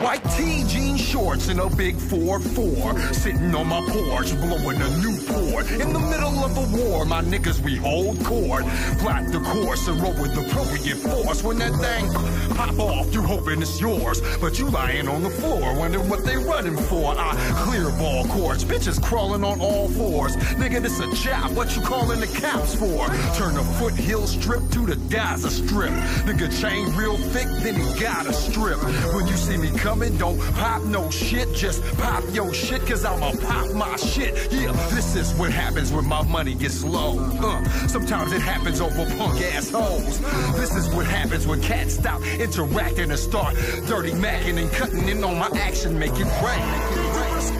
White tee, jean shorts, and a big 4-4. Sitting on my porch, blowing a Newport. In the middle of a war, my niggas, we hold court. Black the course and roll with appropriate force. When that thing pop off, you hoping it's yours. But you lying on the floor, wondering what they running for. I clear ball courts, bitches crawling on all fours. Nigga, this a job, what you calling the caps for? Turn the foothill strip to the Gaza strip. Nigga chain real thick, then he gotta strip. When you see me coming, don't pop no shit, just pop your shit, cause I'ma pop my shit. Yeah, this is what happens when my money gets low. Uh, sometimes it happens over punk assholes. This is what happens when cats stop interacting and start dirty macking and cutting in on my action, make it rain. Dangerous,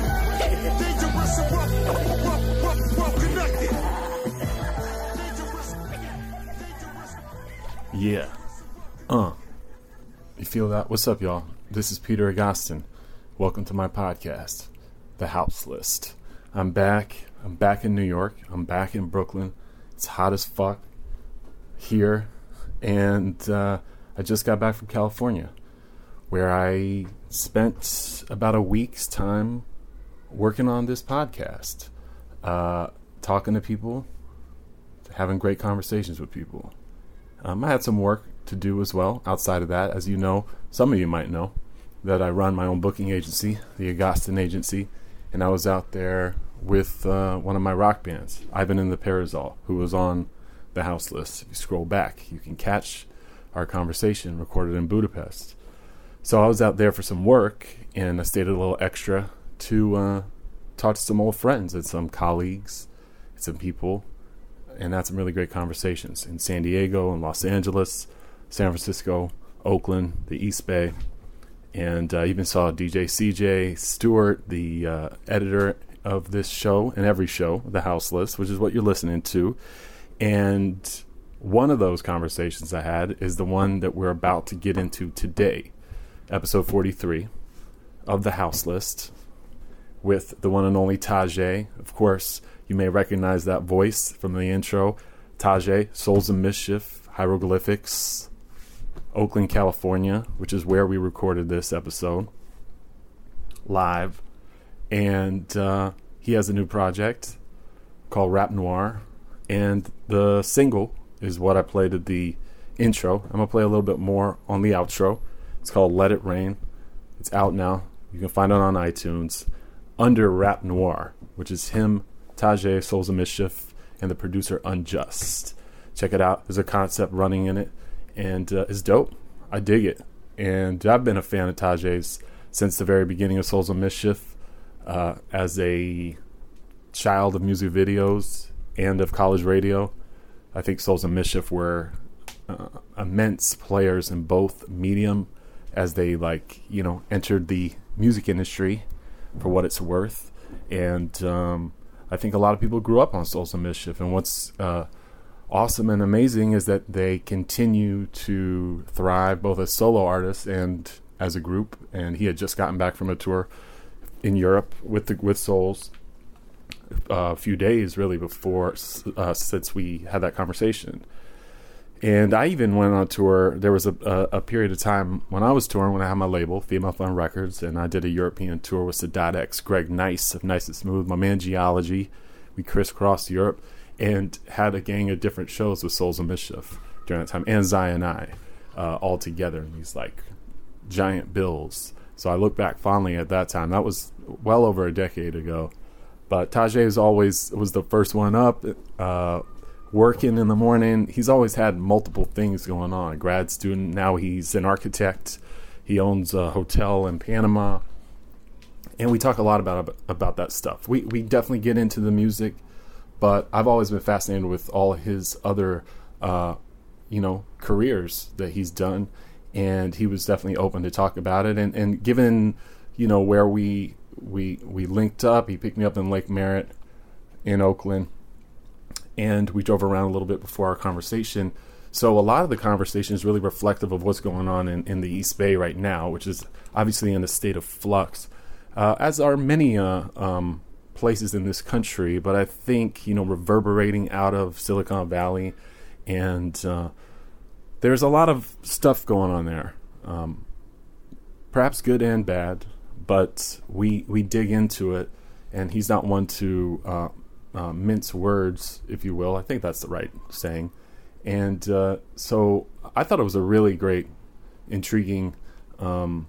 dangerous, rough, rough, rough, rough connected. Dangerous, dangerous. Yeah. Uh. You feel that? What's up, y'all? This is Peter Agoston. Welcome to my podcast, The House List. I'm back. I'm back in New York. I'm back in Brooklyn. It's hot as fuck here. And uh, I just got back from California, where I spent about a week's time working on this podcast, uh, talking to people, having great conversations with people. Um, I had some work to do as well outside of that. As you know, some of you might know that I run my own booking agency, the Agoston Agency, and I was out there with uh, one of my rock bands, Ivan and the Parazol, who was on the house list. If you scroll back, you can catch our conversation recorded in Budapest. So I was out there for some work, and I stayed a little extra to uh, talk to some old friends and some colleagues and some people and had some really great conversations in San Diego and Los Angeles, San Francisco, Oakland, the East Bay, and uh, even saw DJ CJ Stewart, the uh, editor of this show and every show, The House List, which is what you're listening to. And one of those conversations I had is the one that we're about to get into today, episode 43 of The House List, with the one and only Tajai. Of course, you may recognize that voice from the intro. Tajai, Souls of Mischief, Hieroglyphics, Oakland, California, which is where we recorded this episode live. And uh, he has a new project called Rap Noir. And the single is what I played at the intro. I'm going to play a little bit more on the outro. It's called Let It Rain. It's out now. You can find it on iTunes under Rap Noir, which is him, Tajai, Souls of Mischief, and the producer Unjust. Check it out. There's a concept running in it, and uh, it's dope. I dig it. And I've been a fan of Tajai's since the very beginning of Souls of Mischief. Uh, as a child of music videos and of college radio, I think Souls of Mischief were uh, immense players in both medium as they like you know entered the music industry for what it's worth, and um, I think a lot of people grew up on Souls of Mischief. And what's uh, awesome and amazing is that they continue to thrive both as solo artists and as a group. And he had just gotten back from a tour in Europe with the with Souls uh, a few days really before uh, since we had that conversation. And I even went on tour. There was a, a, a, period of time when I was touring when I had my label, Female Fun Records, and I did a European tour with Sadat X, Greg Nice of Nice and Smooth, my man Geology. We crisscrossed Europe and had a gang of different shows with Souls of Mischief during that time, and Zion I, uh, all together in these like giant bills. So I look back fondly at that time. That was well over a decade ago. But Tajai was always was the first one up. Uh, working in the morning. He's always had multiple things going on. A grad student, now he's an architect. He owns a hotel in Panama. And we talk a lot about about that stuff. We we definitely get into the music, but I've always been fascinated with all his other uh, you know, careers that he's done. And he was definitely open to talk about it. And and given, you know, where we we we linked up, he picked me up in Lake Merritt in Oakland. And we drove around a little bit before our conversation. So a lot of the conversation is really reflective of what's going on in, in the East Bay right now, which is obviously in a state of flux, uh, as are many uh, um, places in this country. But I think you know reverberating out of Silicon Valley, and uh, there's a lot of stuff going on there. Um, perhaps good and bad, but we we dig into it, and he's not one to uh, uh, mince words, if you will. I think that's the right saying. And uh, so I thought it was a really great, intriguing, um,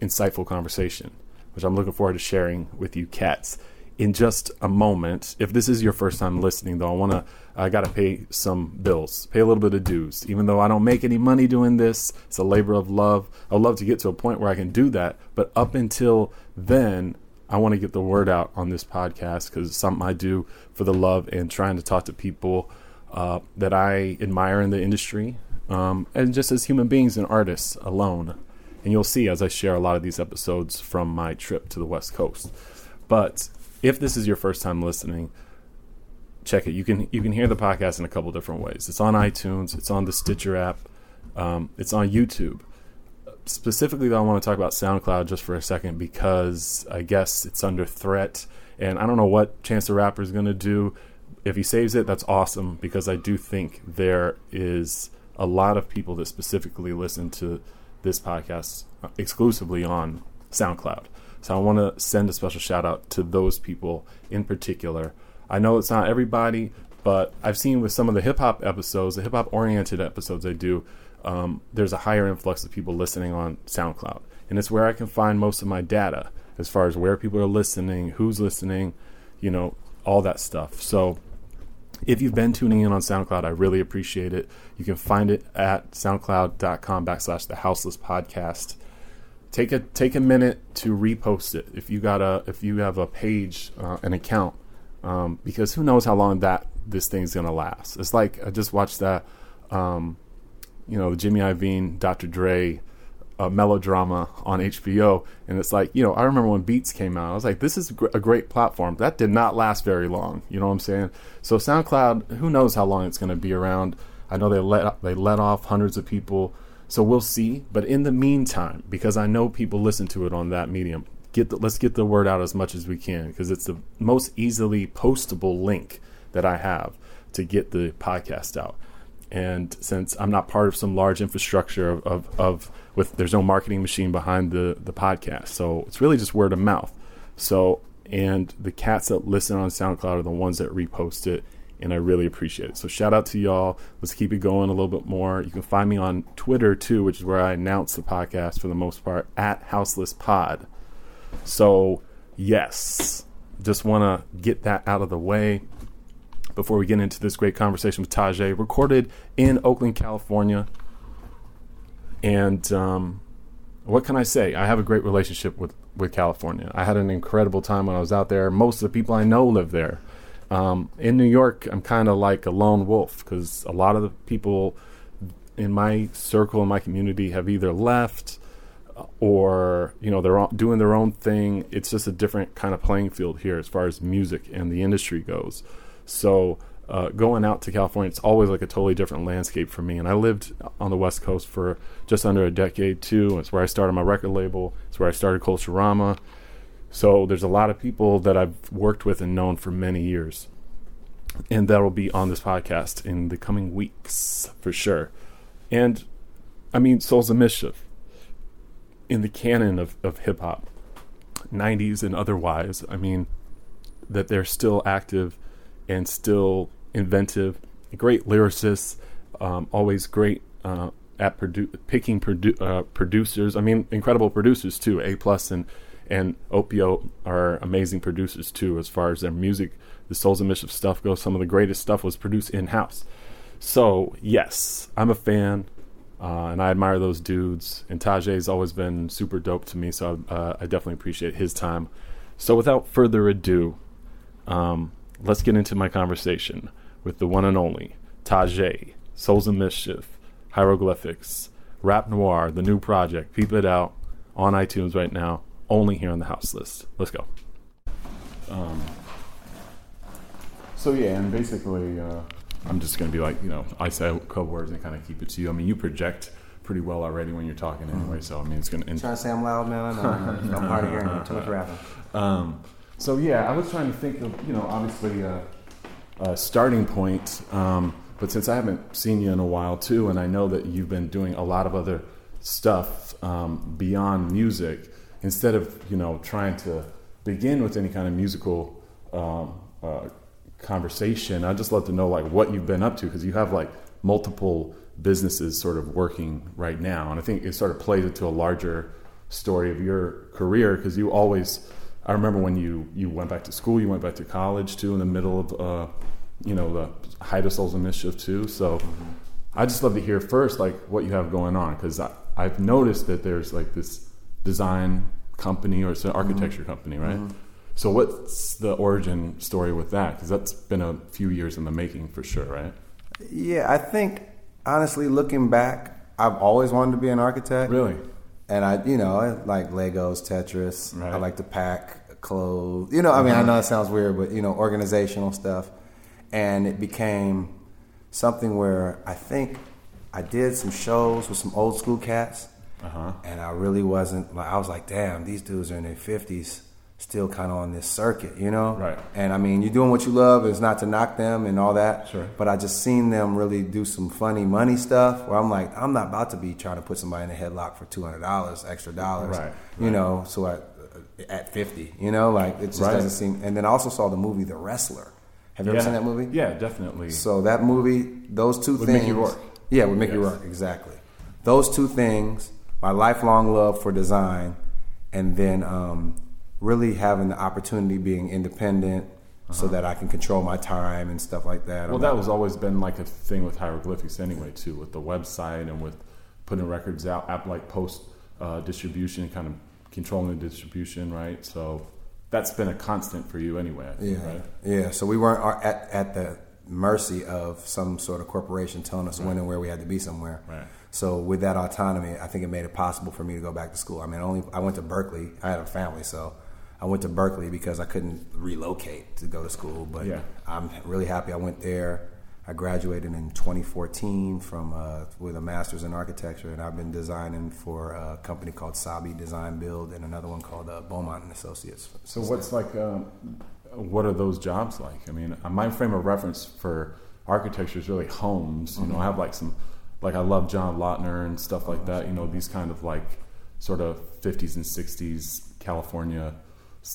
insightful conversation, which I'm looking forward to sharing with you, cats, in just a moment. If this is your first time listening, though, I want to, I got to pay some bills, pay a little bit of dues. Even though I don't make any money doing this, it's a labor of love. I'd love to get to a point where I can do that. But up until then, I want to get the word out on this podcast because it's something I do for the love and trying to talk to people uh, that I admire in the industry um, and just as human beings and artists alone. And you'll see as I share a lot of these episodes from my trip to the West Coast. But if this is your first time listening, check it. You can you can hear the podcast in a couple different ways. It's on iTunes. It's on the Stitcher app. Um, it's on YouTube specifically, though, I want to talk about SoundCloud just for a second because I guess it's under threat, and I don't know what Chance the Rapper is going to do. If he saves it, that's awesome because I do think there is a lot of people that specifically listen to this podcast exclusively on SoundCloud. So I want to send a special shout out to those people in particular. I know it's not everybody, but I've seen with some of the hip hop episodes, the hip hop oriented episodes I do, um, there's a higher influx of people listening on SoundCloud. And it's where I can find most of my data as far as where people are listening, who's listening, you know, all that stuff. So if you've been tuning in on SoundCloud, I really appreciate it. You can find it at soundcloud.com backslash the houseless podcast. Take a take a minute to repost it if you got a if you have a page uh, an account um, because who knows how long that this thing's gonna last. It's like I just watched that um, you know, the Jimmy Iovine, Dr. Dre uh, melodrama on HBO, and it's like, you know, I remember when Beats came out, I was like, this is a great platform. That did not last very long. You know what I'm saying? So SoundCloud, who knows how long it's going to be around? I know they let they let off hundreds of people, so we'll see. But in the meantime, because I know people listen to it on that medium, get the, let's get the word out as much as we can because it's the most easily postable link that I have to get the podcast out. And since I'm not part of some large infrastructure of, of, of, with there's no marketing machine behind the the podcast, so it's really just word of mouth. So and the cats that listen on SoundCloud are the ones that repost it, and I really appreciate it. So shout out to y'all. Let's keep it going a little bit more. You can find me on Twitter too, which is where I announce the podcast for the most part at Houseless Pod. So yes, just want to get that out of the way before we get into this great conversation with Tajai, recorded in Oakland, California. And um, what can I say? I have a great relationship with, with California. I had an incredible time when I was out there. Most of the people I know live there. Um, in New York, I'm kind of like a lone wolf because a lot of the people in my circle, in my community, have either left or you know they're doing their own thing. It's just a different kind of playing field here as far as music and the industry goes. So uh, going out to California, it's always like a totally different landscape for me. And I lived on the West Coast for just under a decade too. It's where I started my record label. It's where I started Culturama. So there's a lot of people that I've worked with and known for many years. And that'll be on this podcast in the coming weeks for sure. And I mean, Souls of Mischief in the canon of, of hip hop, 90s and otherwise. I mean, that they're still active and still inventive. Great lyricists, um, always great uh, at produ- picking produ- uh, producers. I mean, incredible producers too. A plus and and Opio are amazing producers too, as far as their music. The Souls of Mischief stuff goes. Some of the greatest stuff was produced in house. So yes, I'm a fan. Uh, and I admire those dudes. And Tajai's always been super dope to me, so uh, I definitely appreciate his time. So without further ado, um, let's get into my conversation with the one and only Tajai, Souls of Mischief, Hieroglyphics, Rap Noir, the new project. Peep it out on iTunes right now, only here on the house list. Let's go. Um, so yeah, and basically, uh, I'm just gonna be like, you know, I say a couple words and kind of keep it to you. I mean, you project pretty well already when you're talking anyway, so I mean, it's gonna. Trying to say I'm loud, man. I know. I'm hard of hearing. Too much rapping. Um, so yeah, I was trying to think of you know obviously a, a starting point, um, but since I haven't seen you in a while too, and I know that you've been doing a lot of other stuff um, beyond music instead of you know trying to begin with any kind of musical um, uh, conversation. I'd just love to know like what you've been up to because you have like multiple businesses sort of working right now, and I think it sort of plays into a larger story of your career because you always. I remember when you you went back to school, you went back to college too, in the middle of uh, you know the height of Souls of Mischief too. So mm-hmm. I just love to hear first like what you have going on because I've noticed that there's like this design company or it's an architecture mm-hmm. company, right? Mm-hmm. So what's the origin story with that? Because that's been a few years in the making for sure, right? Yeah, I think honestly, looking back, I've always wanted to be an architect. Really? And I, you know, I like Legos, Tetris. Right. I like to pack clothes. You know, I mean, I know it sounds weird, but you know, organizational stuff. And it became something where I think I did some shows with some old school cats, uh-huh. and I really wasn't. Like, I was like, damn, these dudes are in their fifties still kind of on this circuit, you know? Right. And I mean, you're doing what you love. It's not to knock them and all that. Sure. But I just seen them really do some funny money stuff where I'm like, I'm not about to be trying to put somebody in a headlock for $200 extra dollars. Right. You know, so at, at 50, you know, like it just right. doesn't seem. And then I also saw the movie The Wrestler. Have you yeah. ever seen that movie? Yeah, definitely. So that movie, those two with things. Mickey Rourke. Yeah, with Mickey yes. Rourke, exactly. Those two things, my lifelong love for design, and then um, really having the opportunity being independent uh-huh. so that I can control my time and stuff like that. Well, I'm that was always been like a thing with hieroglyphics anyway, too, with the website and with putting records out, app like post uh, distribution, kind of controlling the distribution, right? So that's been a constant for you anyway. Think, yeah, right? yeah. So we weren't uh, at at the mercy of some sort of corporation telling us right. when and where we had to be somewhere. Right. So with that autonomy, I think it made it possible for me to go back to school. I mean, only I went to Berkeley. I had a family, so I went to Berkeley because I couldn't relocate to go to school. But yeah. I'm really happy I went there. I graduated in 2014 from uh, with a master's in architecture, and I've been designing for a company called Sabi Design Build and another one called uh, Beaumont and Associates. So what's like? Um, what are those jobs like? I mean, my frame of reference for architecture is really homes. You mm-hmm. know, I have like some, like I love John Lautner and stuff like that. You know, these kind of like sort of 50s and 60s California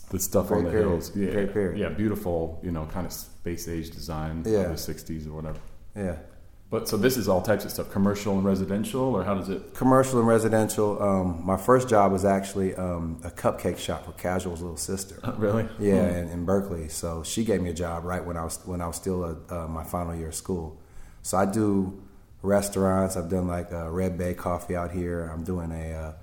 the stuff Great on the period. hills. Yeah, Great period. Yeah, beautiful, you know, kind of space age design yeah. of the 60s or whatever. Yeah. But so this is all types of stuff, commercial and residential, or how does it? Commercial and residential. Um, my first job was actually um, a cupcake shop for Casual's little sister. really? Yeah, hmm. in, in, Berkeley. So she gave me a job right when I was when I was still a, uh, my final year of school. So I do restaurants. I've done like a Red Bay Coffee out here. I'm doing a uh,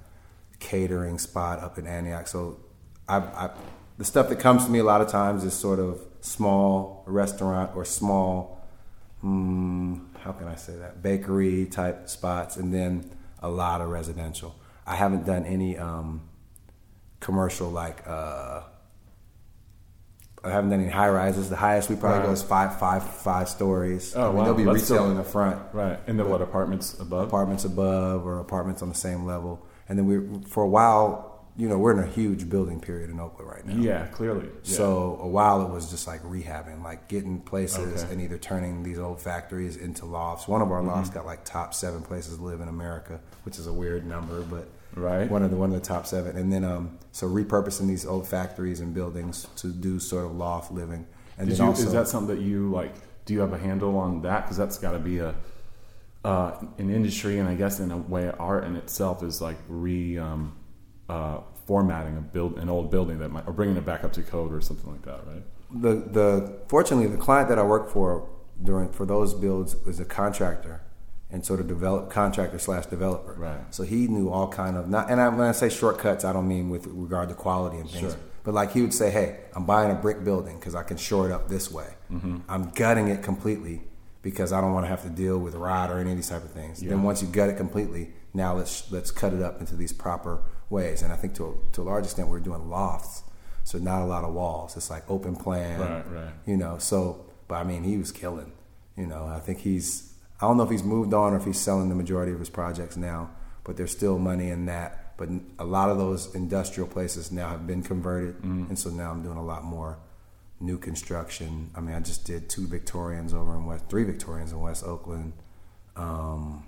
catering spot up in Antioch. So I, I, the stuff that comes to me a lot of times is sort of small restaurant or small, um, how can I say that, bakery type spots, and then a lot of residential. I haven't done any um, commercial like. Uh, I haven't done any high rises. The highest we probably right. go is five, five, five stories. Oh, I mean, wow. There'll be That's retail still, in the front, right? And then what apartments above? Apartments above, or apartments on the same level. And then we, for a while, you know, we're in a huge building period in Oakland right now. Yeah, clearly. Yeah. So a while it was just like rehabbing, like getting places okay. and either turning these old factories into lofts. One of our mm-hmm. lofts got like top seven places to live in America, which is a weird number, but right. one of the one of the top seven. And then um, so repurposing these old factories and buildings to do sort of loft living. And Did you, also, is that something that you like? Do you have a handle on that? Because that's got to be a uh, an industry, and I guess in a way, art in itself is like re. Um, uh, formatting a build an old building that might or bringing it back up to code or something like that, right? The the fortunately the client that I work for during for those builds was a contractor and sort of develop contractor slash developer. Right. So he knew all kind of not and I, when I say shortcuts, I don't mean with regard to quality and things. Sure. But like he would say, "Hey, I'm buying a brick building because I can shore it up this way. Mm-hmm. I'm gutting it completely because I don't want to have to deal with rot or any of these type of things. Yeah. Then once you gut it completely, now let's let's cut it up into these proper ways. And I think to a, to a large extent we're doing lofts, so not a lot of walls. It's like open plan, right, right. You know, so but I mean he was killing. You know, I think he's I don't know if he's moved on or if he's selling the majority of his projects now, but there's still money in that. But a lot of those industrial places now have been converted, mm-hmm. and so now I'm doing a lot more new construction. I mean, I just did two Victorians over in West, three Victorians in West Oakland. Um,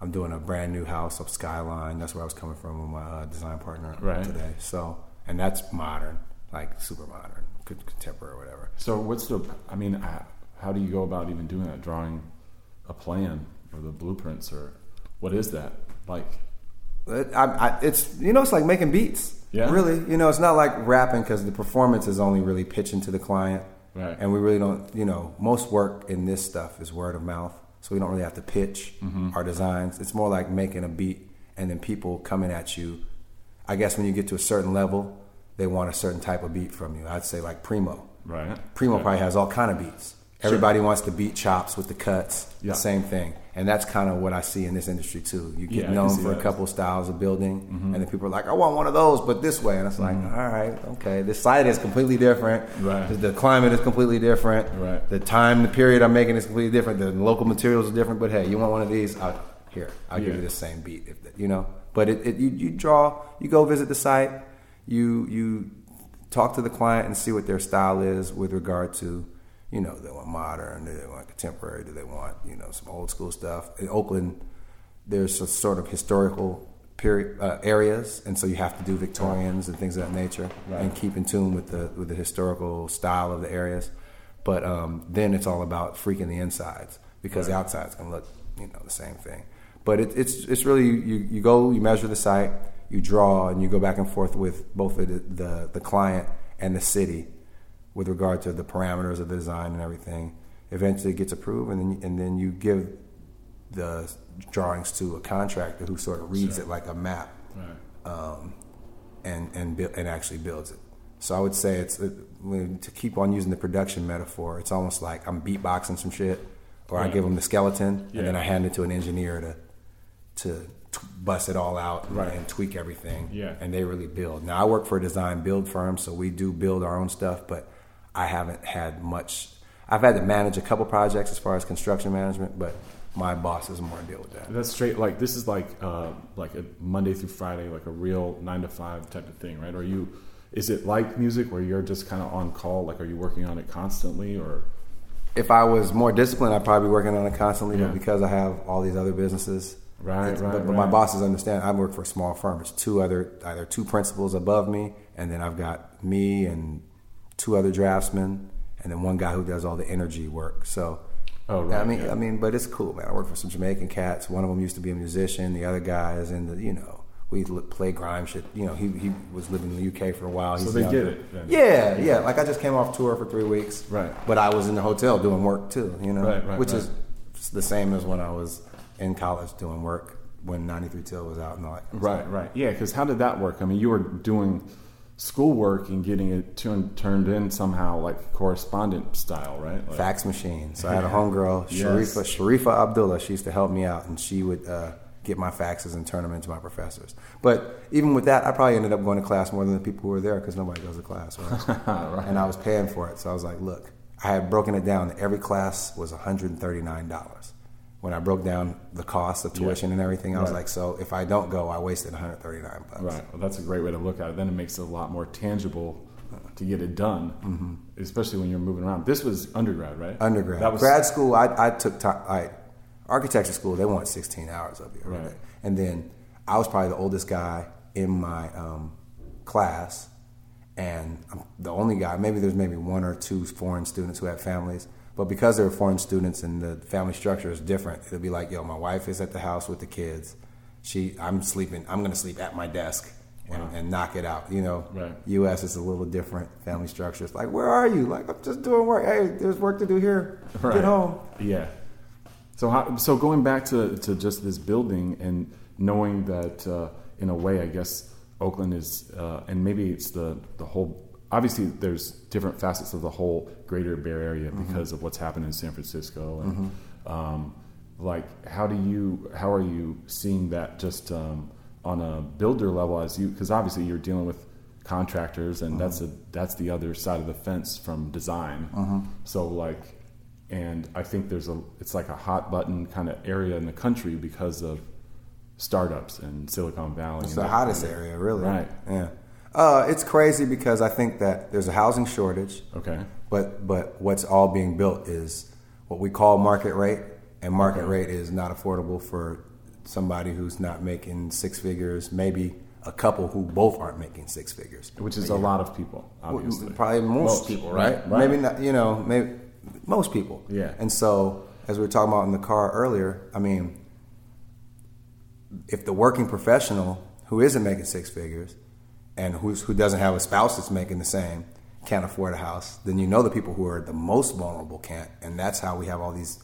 I'm doing a brand new house up Skyline. That's where I was coming from with my uh, design partner Right. today. So, and that's modern, like super modern, con- contemporary, whatever. So what's the? I mean, uh, how do you go about even doing that? Drawing a plan or the blueprints or what is that like? It, I, I, it's you know it's like making beats. Yeah. Really, you know, it's not like rapping because the performance is only really pitching to the client. Right. And we really don't, you know, most work in this stuff is word of mouth, so we don't really have to pitch Mm-hmm. our designs. It's more like making a beat and then people coming at you. I guess when you get to a certain level, they want a certain type of beat from you. I'd say like Primo. Right. Primo probably has all kind of beats. Everybody wants the beat chops with the cuts. Yeah. Same thing. And that's kind of what I see in this industry too. You get can known for that. a couple styles of building, mm-hmm. and then people are like, "I want one of those, but this way." And it's like, mm-hmm. "All right, okay, the site is completely different. Right. The, climate is completely different. Right. The time, the period I'm making is completely different. The local materials are different. But hey, you want one of these? I'll, here, I'll give you the same beat. If you know. But it, it you, you draw. You go visit the site. You you talk to the client and see what their style is with regard to, you know, they want modern, do they want contemporary, do they want, you know, some old school stuff. In Oakland, there's a sort of historical period uh, areas, and so you have to do Victorians and things of that nature, Right. and keep in tune with the with the historical style of the areas. But um, then it's all about freaking the insides because the outside's gonna look, you know, the same thing. But it, it's it's really you you go you measure the site, you draw, and you go back and forth with both the the, the client and the city with regard to the parameters of the design and everything. Eventually, it gets approved, and then and then you give the drawings to a contractor who sort of reads it like a map Right. um, and and build, and actually builds it. So I would say it's it, to keep on using the production metaphor. It's almost like I'm beatboxing some shit, or I give them the skeleton, Yeah. and then I hand it to an engineer to to t- bust it all out and, Right. and tweak everything. Yeah. and they really build. Now I work for a design build firm, so we do build our own stuff, but I haven't had much. I've had to manage a couple projects as far as construction management, but my bosses more to deal with that. That's straight. Like this is like uh, like a Monday through Friday, like a real nine to five type of thing, right? Are you? Is it like music where you're just kind of on call? Like, are you working on it constantly, or if I was more disciplined, I'd probably be working on it constantly. Yeah. But because I have all these other businesses, Right, right, But, but my bosses understand. I work for a small firm. It's two other, either two principals above me, and then I've got me and two other draftsmen, and then one guy who does all the energy work. So, Oh, right, I mean, yeah. I mean, but it's cool, man. I work for some Jamaican cats. One of them used to be a musician. The other guy is in the, you know, we play grime shit. You know, he he was living in the UK for a while. So they get it, then. Yeah, yeah. Like I just came off tour for three weeks. Right. But I was in the hotel doing work too. You know, Right, right, which right. is the same as when I was in college doing work when 93 Till was out and all that. right, stuff. right? Yeah, because how did that work? I mean, you were doing schoolwork and getting it turned turned in somehow, like correspondent style, right? Like, Fax machine. So I had a homegirl, Yes. Sharifa, Sharifa Abdullah. She used to help me out, and she would uh, get my faxes and turn them into my professors. But even with that, I probably ended up going to class more than the people who were there because nobody goes to class, right? Right. And I was paying for it, so I was like, look, I had broken it down. Every class was $139. When I broke down the cost of tuition and everything, I was like, so if I don't go, I wasted 139 bucks. Right. Well, that's a great way to look at it. Then it makes it a lot more tangible to get it done, mm-hmm. especially when you're moving around. This was undergrad, right? undergrad. That was Grad school, I, I took time. I, architecture school, they want 16 hours of you. every Right. And then I was probably the oldest guy in my um, class, and I'm the only guy. Maybe there's maybe one or two foreign students who have families, but because they're foreign students and the family structure is different, it'll be like, yo, my wife is at the house with the kids. She, I'm sleeping. I'm gonna sleep at my desk. And, Wow. and knock it out, you know. Right. U.S. is a little different family structure. It's like, where are you? Like, I'm just doing work. Hey, there's work to do here. Right. Get home. Yeah. So how, so going back to, to just this building and knowing that uh, in a way, I guess Oakland is, uh, and maybe it's the the whole. Obviously, there's different facets of the whole Greater Bay Area because of what's happened in San Francisco, and um, like how do you how are you seeing that just um, on a builder level as you because obviously you're dealing with contractors and that's a that's the other side of the fence from design so like and I think there's a it's like a hot button kind of area in the country because of startups and Silicon Valley. It's the hottest area, really. Right. Yeah. Uh, it's crazy because I think that there's a housing shortage, Okay. but but what's all being built is what we call market rate, and market rate is not affordable for somebody who's not making six figures, maybe a couple who both aren't making six figures. Which is a lot of people, obviously. Probably most, Most, people, right, right? right. Maybe not, you know, maybe most people. Yeah. And so, as we were talking about in the car earlier, I mean, if the working professional who isn't making six figures and who's, who doesn't have a spouse that's making the same can't afford a house, then you know the people who are the most vulnerable can't. And that's how we have all these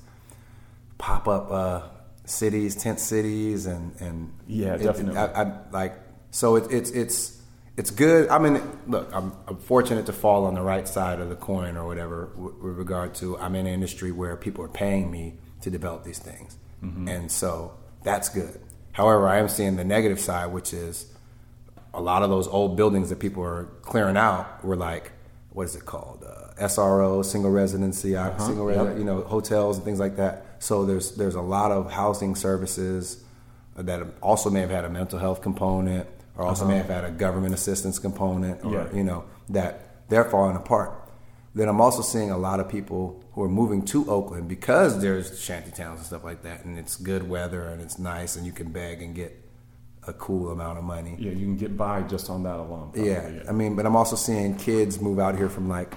pop up uh, cities, tent cities, and and Yeah, it- definitely. I, I like so it, it's it's it's good. I mean, look, I'm, I'm fortunate to fall on the right side of the coin or whatever with, with regard to I'm in an industry where people are paying me to develop these things, and so that's good. However, I am seeing the negative side, which is a lot of those old buildings that people are clearing out were like, what is it called? Uh, SRO, single residency, uh, single, Yep. you know, hotels and things like that. So there's there's a lot of housing services that also may have had a mental health component, or also may have had a government assistance component, or Yeah. you know, that they're falling apart. Then I'm also seeing a lot of people who are moving to Oakland because there's shanty towns and stuff like that, and it's good weather and it's nice, and you can beg and get a cool amount of money. Yeah, you can get by just on that alone. probably, Yeah, I mean, but I'm also seeing kids move out here from like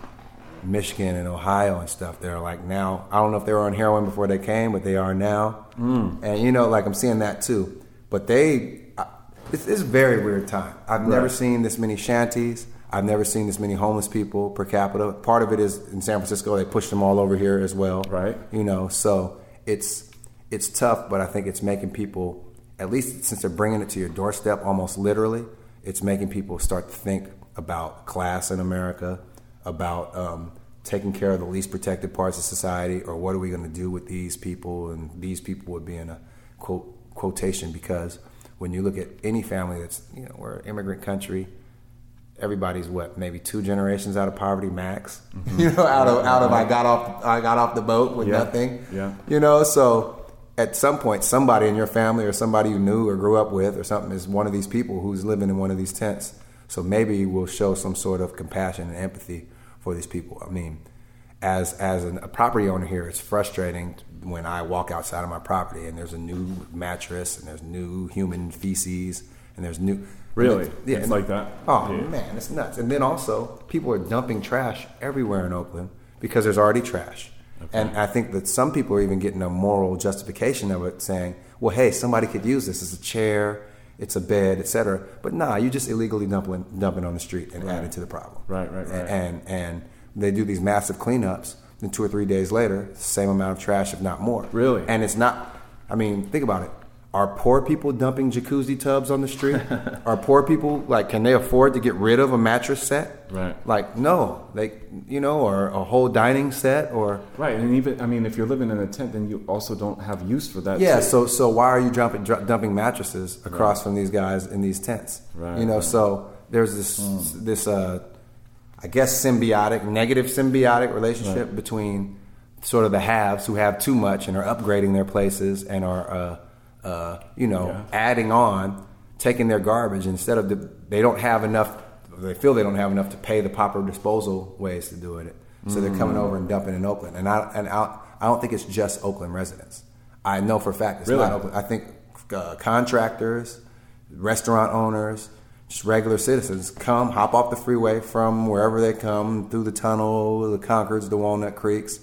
Michigan and Ohio and stuff. They're like now, I don't know if they were on heroin before they came, but they are now. Mm. And you know, like I'm seeing that too. But they, I, it's, it's a very weird time. I've never seen this many shanties. I've never seen this many homeless people per capita. Part of it is in San Francisco. They pushed them all over here as well. Right. You know, so it's it's tough, but I think it's making people, at least since they're bringing it to your doorstep, almost literally, it's making people start to think about class in America, about um, taking care of the least protected parts of society, or what are we going to do with these people? And these people would be in a quote quotation because when you look at any family that's you know we're an immigrant country, everybody's what maybe two generations out of poverty max. You know, out of out of I got off I got off the boat with Yeah. nothing. Yeah. You know, so at some point, somebody in your family or somebody you knew or grew up with or something is one of these people who's living in one of these tents. So maybe we'll show some sort of compassion and empathy for these people. I mean, as as an, a property owner here, it's frustrating when I walk outside of my property and there's a new mattress and there's new human feces and there's new Really? yeah, It's and- like that? Oh Yeah. man, it's nuts. And then also, people are dumping trash everywhere in Oakland because there's already trash. And I think that some people are even getting a moral justification of it, saying, "Well, hey, somebody could use this. as a chair, it's a bed, etc." But nah, you just illegally dumping dumping on the street and adding to the problem. Right, right, right. And and they do these massive cleanups. Then two or three days later, same amount of trash, if not more. Really? And it's not. I mean, think about it. Are poor people dumping jacuzzi tubs on the street? Are poor people like can they afford to get rid of a mattress set? Right. Like no, like you know, or a whole dining set, or Right, and even I mean, if you're living in a tent, then you also don't have use for that. yeah. too. So so why are you dumping dumping mattresses across from these guys in these tents? Right, You know, right. so there's this this uh, I guess symbiotic, negative symbiotic relationship Right. between sort of the haves who have too much and are upgrading their places and are uh, uh, you know Yeah. adding on, taking their garbage instead of the, they don't have enough. They feel they don't have enough to pay the proper disposal ways to do it. So they're coming over and dumping in Oakland, and I and I, I don't think it's just Oakland residents. I know for a fact it's Really? not Oakland. I think uh, contractors, restaurant owners, just regular citizens come, hop off the freeway from wherever they come through the tunnel, the Concords, the Walnut Creeks,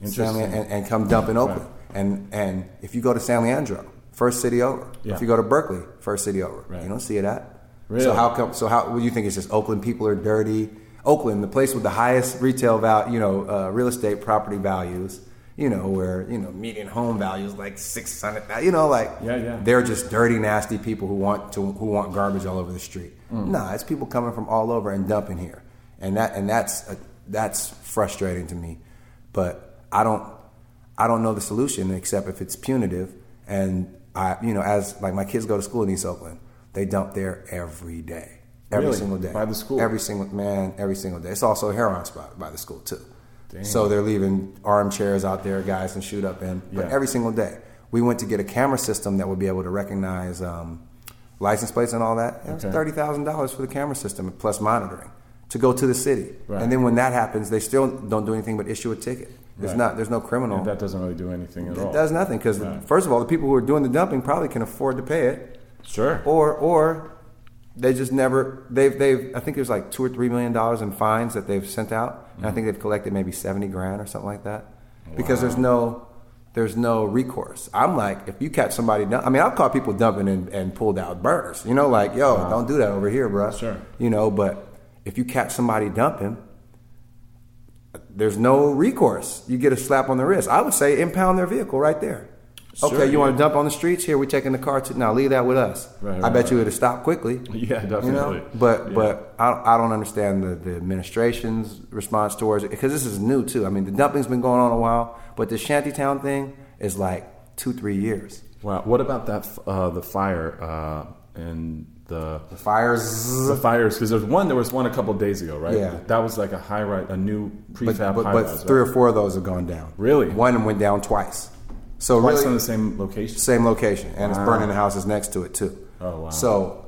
and, and come dump in Oakland. And and if you go to San Leandro, first city over. Yeah. If you go to Berkeley, first city over. Right. You don't see that. Really? So how come? So how? What do you think? It's just Oakland people are dirty. Oakland, the place with the highest retail value, you know, uh, real estate property values. You know, where you know median home values like six hundred. You know, like Yeah, yeah. they're just dirty, nasty people who want to who want garbage all over the street. Mm. Nah, it's people coming from all over and dumping here, and that and that's uh, that's frustrating to me. But I don't I don't know the solution except if it's punitive. And I, you know, as like my kids go to school in East Oakland, they dump there every day, every Really? single day By the school? every single man, every single day. It's also a heroin spot by the school too. So they're leaving armchairs out there, guys can shoot up in. But Yeah. every single day, we went to get a camera system that would be able to recognize um, license plates and all that. It was Okay. thirty thousand dollars for the camera system plus monitoring to go to the city. Right. And then when that happens, they still don't do anything but issue a ticket. It's Right. not. There's no criminal. And that doesn't really do anything at all. it does nothing because Right. first of all, the people who are doing the dumping probably can afford to pay it, Sure. or or they just never. They've they've. I think there's like two or three million dollars in fines that they've sent out, and I mm-hmm. think they've collected maybe seventy grand or something like that because there's no. There's no recourse. I'm like, if you catch somebody, dump, I mean, I've caught people dumping and, and pulled out burners. You know, like, yo, don't do that over here, bro. Sure. You know, but if you catch somebody dumping, there's no recourse. You get a slap on the wrist. I would say impound their vehicle right there. Sure, okay, you want to dump on the streets? Here, we're taking the car to now. Leave that with us. Right, I right, bet you right. it'd stop quickly. Yeah, You definitely. know, but Yeah. but I, I don't understand the, the administration's response towards it because this is new too. I mean, the dumping's been going on a while, but the shantytown thing is like two three years. Wow. What about that? Uh, the fire uh, and the The fires, the fires? Because there's one. There was one a couple days ago, right? Yeah. That was like a high rise, a new but prefab but, high but rise. three right? or four of those have gone down. Really? One went down twice. So Twice really, on the same location. Same location, and it's burning the houses next to it too. Oh, wow. So,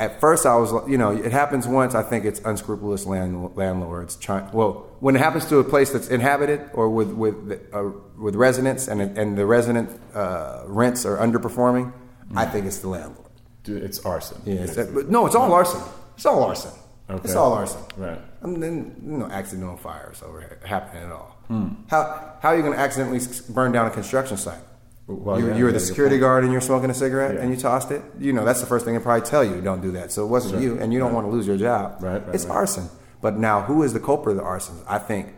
at first I was, you know, it happens once. I think it's unscrupulous land, landlords trying. Well, when it happens to a place that's inhabited or with with uh, with residents, and and the resident uh, rents are underperforming, I think it's the landlord. Dude, it's arson. Yeah, it's, but no, it's all arson. It's all arson. Okay. It's all arson. Right. And then you know, accidental fires over here happening at all. Hmm. How how are you going to accidentally burn down a construction site? Well, you, yeah, you were the security guard and you're smoking a cigarette Yeah. and you tossed it. You know that's the first thing they probably tell you. Don't do that. So it wasn't Sure. you, and you don't want to lose your job. Right, right, it's right. arson. But now, who is the culprit of the arson? I think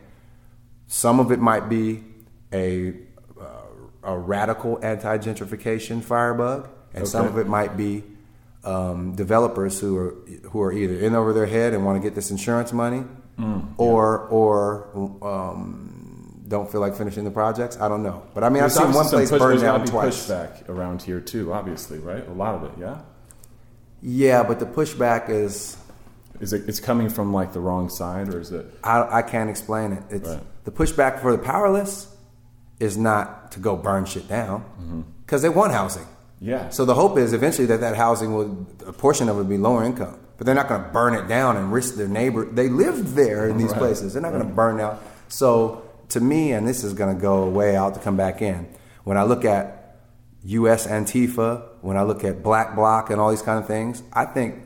some of it might be a uh, a radical anti-gentrification firebug, and some of it might be um, developers who are who are either in over their head and want to get this insurance money, Mm, or or um, don't feel like finishing the projects. I don't know, but I mean, I've seen one place push- burn down twice. pushback around here too, obviously, right? A lot of it, yeah. Yeah, but the pushback is Is it? It's coming from like the wrong side, or is it? I, I can't explain it. It's Right. the pushback for the powerless is not to go burn shit down because they want housing. Mm-hmm. Yeah. So the hope is eventually that that housing will a portion of it will be lower income, but they're not going to burn it down and risk their neighbor. They lived there in these Right. places. They're not going to burn down. So to me, and this is going to go way out to come back in. When I look at U.S. Antifa, when I look at Black Bloc and all these kind of things, I think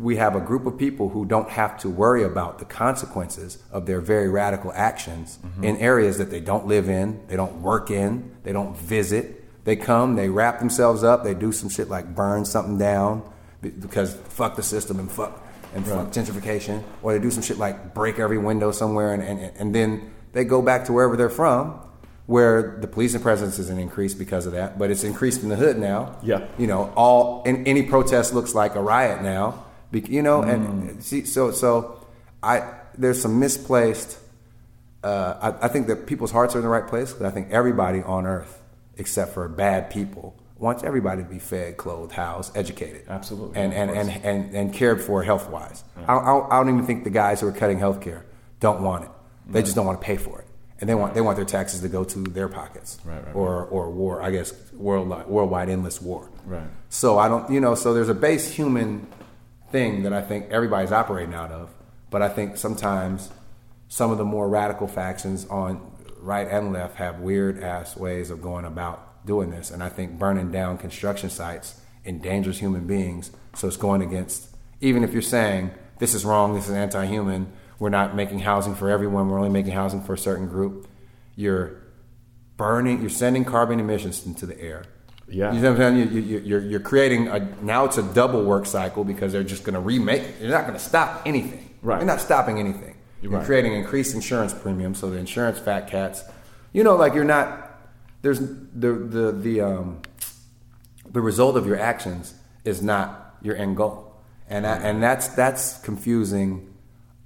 we have a group of people who don't have to worry about the consequences of their very radical actions in areas that they don't live in, they don't work in, they don't visit. They come, they wrap themselves up, they do some shit like burn something down because fuck the system and fuck and fuck gentrification, or they do some shit like break every window somewhere, and, and, and then they go back to wherever they're from, where the policing presence isn't increased because of that, but it's increased in the hood now. Yeah. you know, all and any protest looks like a riot now. You know, and see, so so I there's some misplaced. Uh, I, I think that people's hearts are in the right place because I think everybody on earth, except for bad people, wants everybody to be fed, clothed, housed, educated, Absolutely, and and, and, and and cared for health wise. I, I, I don't even think the guys who are cutting health care don't want it. They just don't want to pay for it, and they want they want their taxes to go to their pockets, Right, right, or or war. I guess worldwide worldwide endless war. Right. So I don't, you know, so there's a base human thing that I think everybody's operating out of. But I think sometimes some of the more radical factions on right and left have weird ass ways of going about doing this. And I think burning down construction sites endangers human beings. So it's going against, even if you're saying this is wrong, this is anti human, we're not making housing for everyone, we're only making housing for a certain group, you're burning, you're sending carbon emissions into the air. Yeah. You know what I'm saying? You, you, you're, you're creating a, now it's a double work cycle because they're just going to remake it. You're not going to stop anything. Right. You're not stopping anything. You're right. creating increased insurance premiums, so the insurance fat cats, you know, like you're not, there's the, the, the, um, the result of your actions is not your end goal. And, that, and that's, that's confusing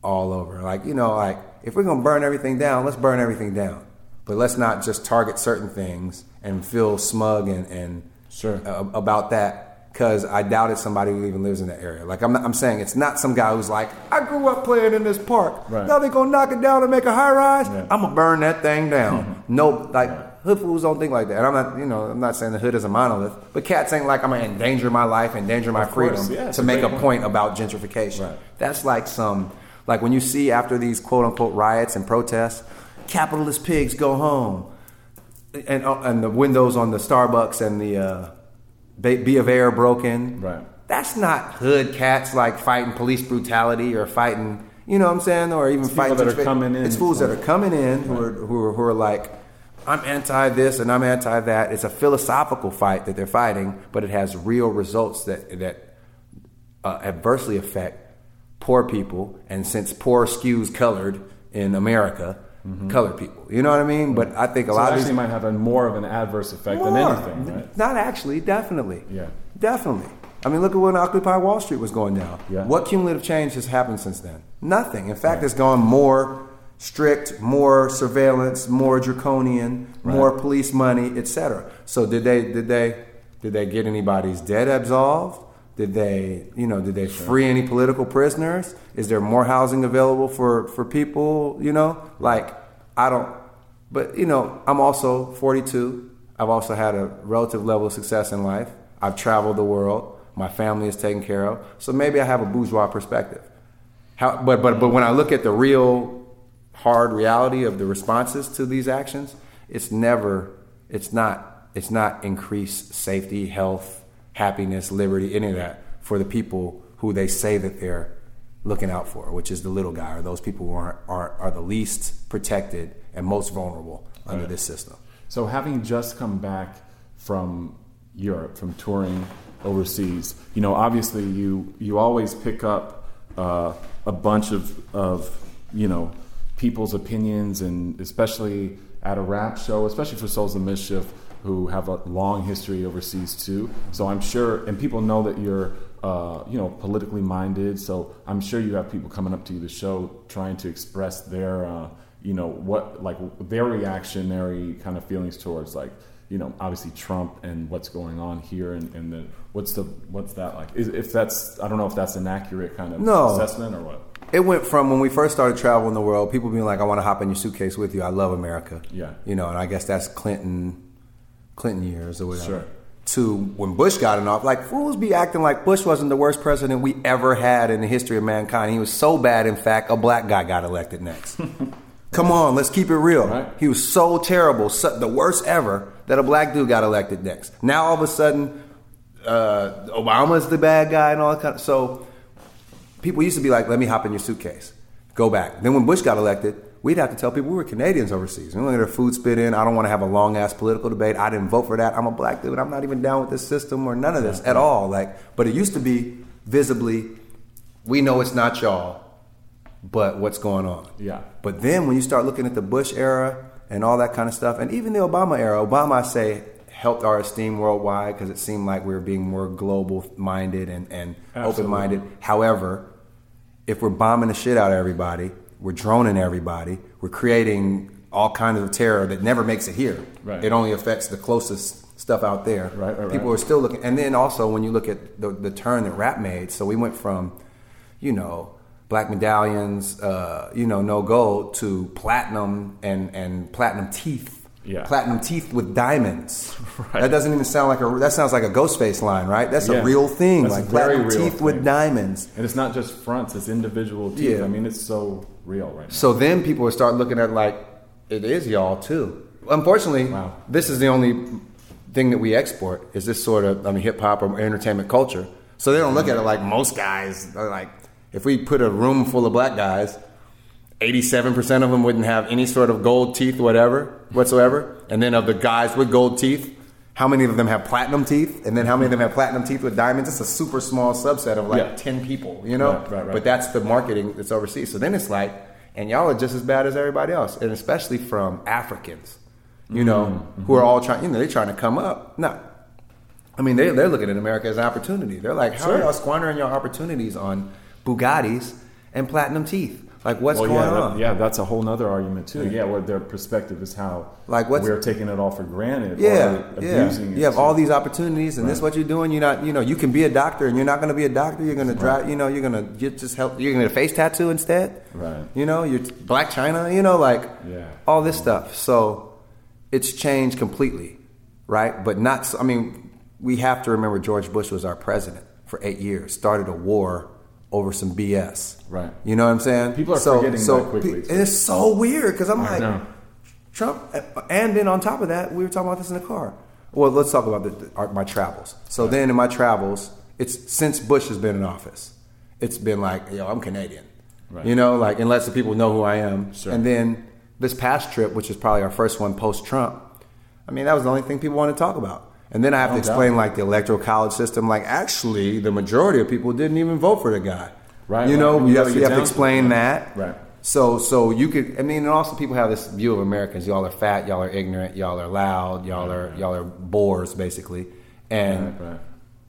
all over. Like, you know, like if we're going to burn everything down, let's burn everything down. But let's not just target certain things and feel smug and, and Sure. uh, about that because I doubted somebody who even lives in that area. Like I'm, not, I'm saying, it's not some guy who's like, I grew up playing in this park. Right. Now they're gonna knock it down and make a high rise. Yeah. I'm gonna burn that thing down. no, like hood fools don't think like that. And I'm not, you know, I'm not saying the hood is a monolith, but cats ain't like I'm gonna endanger my life, endanger my Of course, freedom yeah, to a make a point. point about gentrification. Right. That's like some, like when you see after these quote unquote riots and protests, capitalist pigs go home, and uh, and the windows on the Starbucks and the uh, Be Be of Air broken. Right. That's not hood cats like fighting police brutality or fighting, you know what I'm saying, or even It's people fighting. that are coming in It's fools that are coming in who are who are, who are like, I'm anti this and I'm anti that. It's a philosophical fight that they're fighting, but it has real results that that uh, adversely affect poor people. And since poor skews colored in America, colored people. You know what I mean? But I think a Mm-hmm. So lot of these might have a more of an adverse effect than anything, right? Not actually, definitely. Yeah. Definitely. I mean, look at when Occupy Wall Street was going down. Yeah. What cumulative change has happened since then? Nothing. In fact, it's gone more strict, more surveillance, more draconian, more police money, etc. So did they did they did they get anybody's debt absolved? Did they, you know, did they free any political prisoners? Is there more housing available for for people, you know? Like I don't but you know, I'm also 42. I've also had a relative level of success in life. I've traveled the world. My family is taken care of. So maybe I have a bourgeois perspective. How, but but but when I look at the real hard reality of the responses to these actions, it's never, it's not, it's not increased safety, health, happiness, liberty, any of that for the people who they say that they're looking out for, which is the little guy or those people who are are, are the least protected and most vulnerable under Right. this system. So having just come back from Europe, from touring overseas, you know, obviously you you always pick up uh, a bunch of of you know people's opinions, and especially at a rap show, especially for Souls of Mischief, who have a long history overseas too. So I'm sure, and people know that you're. Uh, you know, politically minded. So I'm sure you have people coming up to you the show trying to express their, uh, you know, what like their reactionary kind of feelings towards like, you know, obviously Trump and what's going on here, and, and then what's the what's that like? Is, if that's I don't know if that's an accurate kind of No. assessment or what. It went from when we first started traveling the world, people being like, "I want to hop in your suitcase with you. I love America." Yeah. you know, and I guess that's Clinton, Clinton years or whatever. Sure. To when Bush got in office, like fools be acting like Bush wasn't the worst president we ever had in the history of mankind. He was so bad, in fact, a black guy got elected next. Come on, let's keep it real. Right. He was so terrible, so, the worst ever, that a black dude got elected next. Now all of a sudden, uh, Obama's the bad guy and all that kind of. So people used to be like, let me hop in your suitcase, go back. Then when Bush got elected, we'd have to tell people we were Canadians overseas. We don't get our food spit in. I don't want to have a long ass political debate. I didn't vote for that. I'm a black dude. I'm not even down with this system or none of this at all. Like, but it used to be visibly, we know it's not y'all, but what's going on? Yeah. But then when you start looking at the Bush era and all that kind of stuff, and even the Obama era, Obama, I say, helped our esteem worldwide because it seemed like we were being more global minded and, and open minded. However, if we're bombing the shit out of everybody, we're droning everybody, we're creating all kinds of terror that never makes it here. Right. It only affects the closest stuff out there. Right, right, People are still looking. And then also when you look at the, the turn that rap made, so we went from, you know, black medallions, uh, you know, no gold to platinum and, and platinum teeth. Yeah. Platinum teeth with diamonds. Right. That doesn't even sound like a. That sounds like a Ghostface line, right? That's a real thing. That's like platinum teeth with diamonds. And it's not just fronts; it's individual teeth. Yeah. I mean, it's so real right now. So then people would start looking at like it is y'all too. Unfortunately, Wow. this is the only thing that we export is this sort of I mean hip hop or entertainment culture. So they don't look at it like most guys. Like if we put a room full of black guys, eighty-seven percent of them wouldn't have any sort of gold teeth, whatever whatsoever. And then of the guys with gold teeth. How many of them have platinum teeth? And then how many of them have platinum teeth with diamonds? It's a super small subset of like Yeah. 10 people, you know? Right, right, right. But that's the marketing that's overseas. So then it's like, and y'all are just as bad as everybody else, and especially from Africans, you know, Mm-hmm. who are all trying, you know, they're trying to come up. No, I mean, they, they're looking at America as an opportunity. They're like, how Sure. are y'all squandering your opportunities on Bugattis and platinum teeth? Like, what's well, going yeah, on? that- yeah, that's a whole nother argument too. Yeah, where their perspective is how Like, what's- we're taking it all for granted. Yeah, yeah. You have too. all these opportunities, and this Right. what you're doing. You're not, you know, you can be a doctor, and you're not going to be a doctor. You're going to drive, you know, you're going to get just help. You're going to get a face tattoo instead. Right. You know, you're Blac Chyna. You know, like Yeah. all this stuff. So it's changed completely, right? But not. I mean, we have to remember George Bush was our president for eight years. Started a war over some BS. Right. You know what I'm saying? People are so, forgetting so that quickly, too. and it's so weird because I'm I like, know. Trump, eh, and then on top of that, we were talking about this in the car. Well, let's talk about the, the, my travels. So right. then in my travels, it's since Bush has been in office, it's been like, yo, I'm Canadian. Right. You know, like unless the people know who I am. Sure. And then this past trip, which is probably our first one post Trump, I mean, that was the only thing people wanted to talk about. And then I have no to explain doubt. like the electoral college system. Like actually, the majority of people didn't even vote for the guy. Right. You right. know, you, you have, you have to explain that. Right. So, so you could. I mean, and also people have this view of Americans. Y'all are fat. Y'all are ignorant. Y'all are loud. Y'all are y'all are bores, basically. And right, right.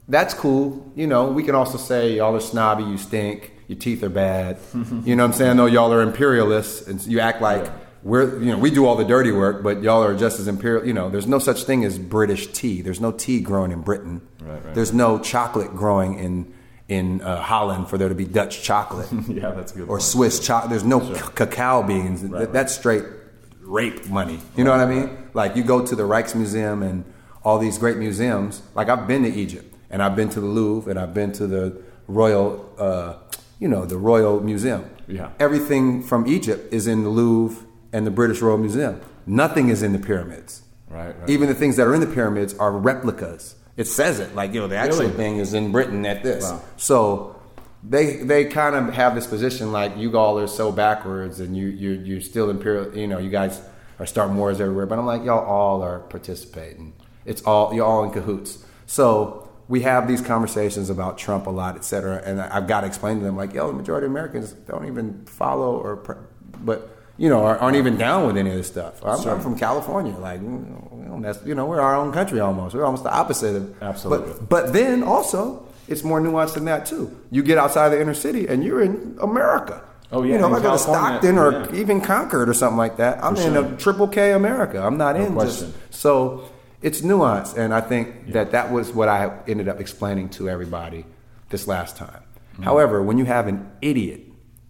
that's cool. You know, we can also say y'all are snobby. You stink. Your teeth are bad. you know what I'm saying? No, y'all are imperialists, and you act like. Yeah we're you know we do all the dirty work, but y'all are just as imperial. You know, there's no such thing as British tea. There's no tea growing in Britain. Right, right, there's right. no chocolate growing in in uh, Holland for there to be Dutch chocolate. yeah, that's good. Or point. Swiss chocolate. There's no sure. c- cacao beans. Right, that's straight rape money. You know what I mean? Like you go to the Rijksmuseum and all these great museums. Like I've been to Egypt and I've been to the Louvre and I've been to the Royal, uh, you know, the Royal Museum. Yeah. Everything from Egypt is in the Louvre and the British Royal Museum. Nothing is in the pyramids. Right, right. Even the things that are in the pyramids are replicas. It says it like you know the actual really? thing is in Britain at this. Wow. So they they kind of have this position like you all are so backwards and you you you're still imperial. You know you guys are starting wars everywhere. But I'm like y'all all are participating. It's all you're all in cahoots. So we have these conversations about Trump a lot, et cetera, and I've got to explain to them like, yo, the majority of Americans don't even follow or, but you know, aren't even down with any of this stuff. I'm, sure. I'm from California. Like, you know, we're our own country almost. We're almost the opposite of. Absolutely. But, but then also, it's more nuanced than that too. You get outside the inner city and you're in America. Oh yeah. You know, if I go to Stockton or yeah. even Concord or something like that, I'm For in sure. a triple K America. I'm not no in question. just so. It's nuanced, and I think yeah. that that was what I ended up explaining to everybody this last time. Mm-hmm. However, when you have an idiot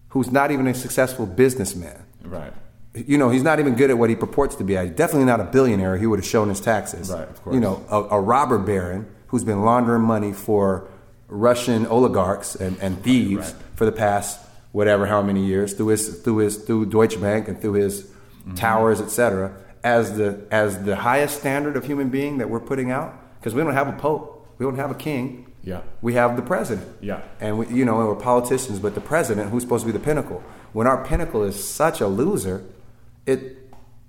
who's not even a successful businessman Right. You know, he's not even good at what he purports to be. He's definitely not a billionaire. He would have shown his taxes. Right, of course. You know, a, a robber baron who's been laundering money for Russian oligarchs and, and thieves right. for the past whatever how many years through his through his through Deutsche Bank and through his mm-hmm. towers, etc. As the as the highest standard of human being that we're putting out because we don't have a pope, we don't have a king. Yeah. We have the president. Yeah. And we, you know, we're politicians, but the president, who's supposed to be the pinnacle, when our pinnacle is such a loser, it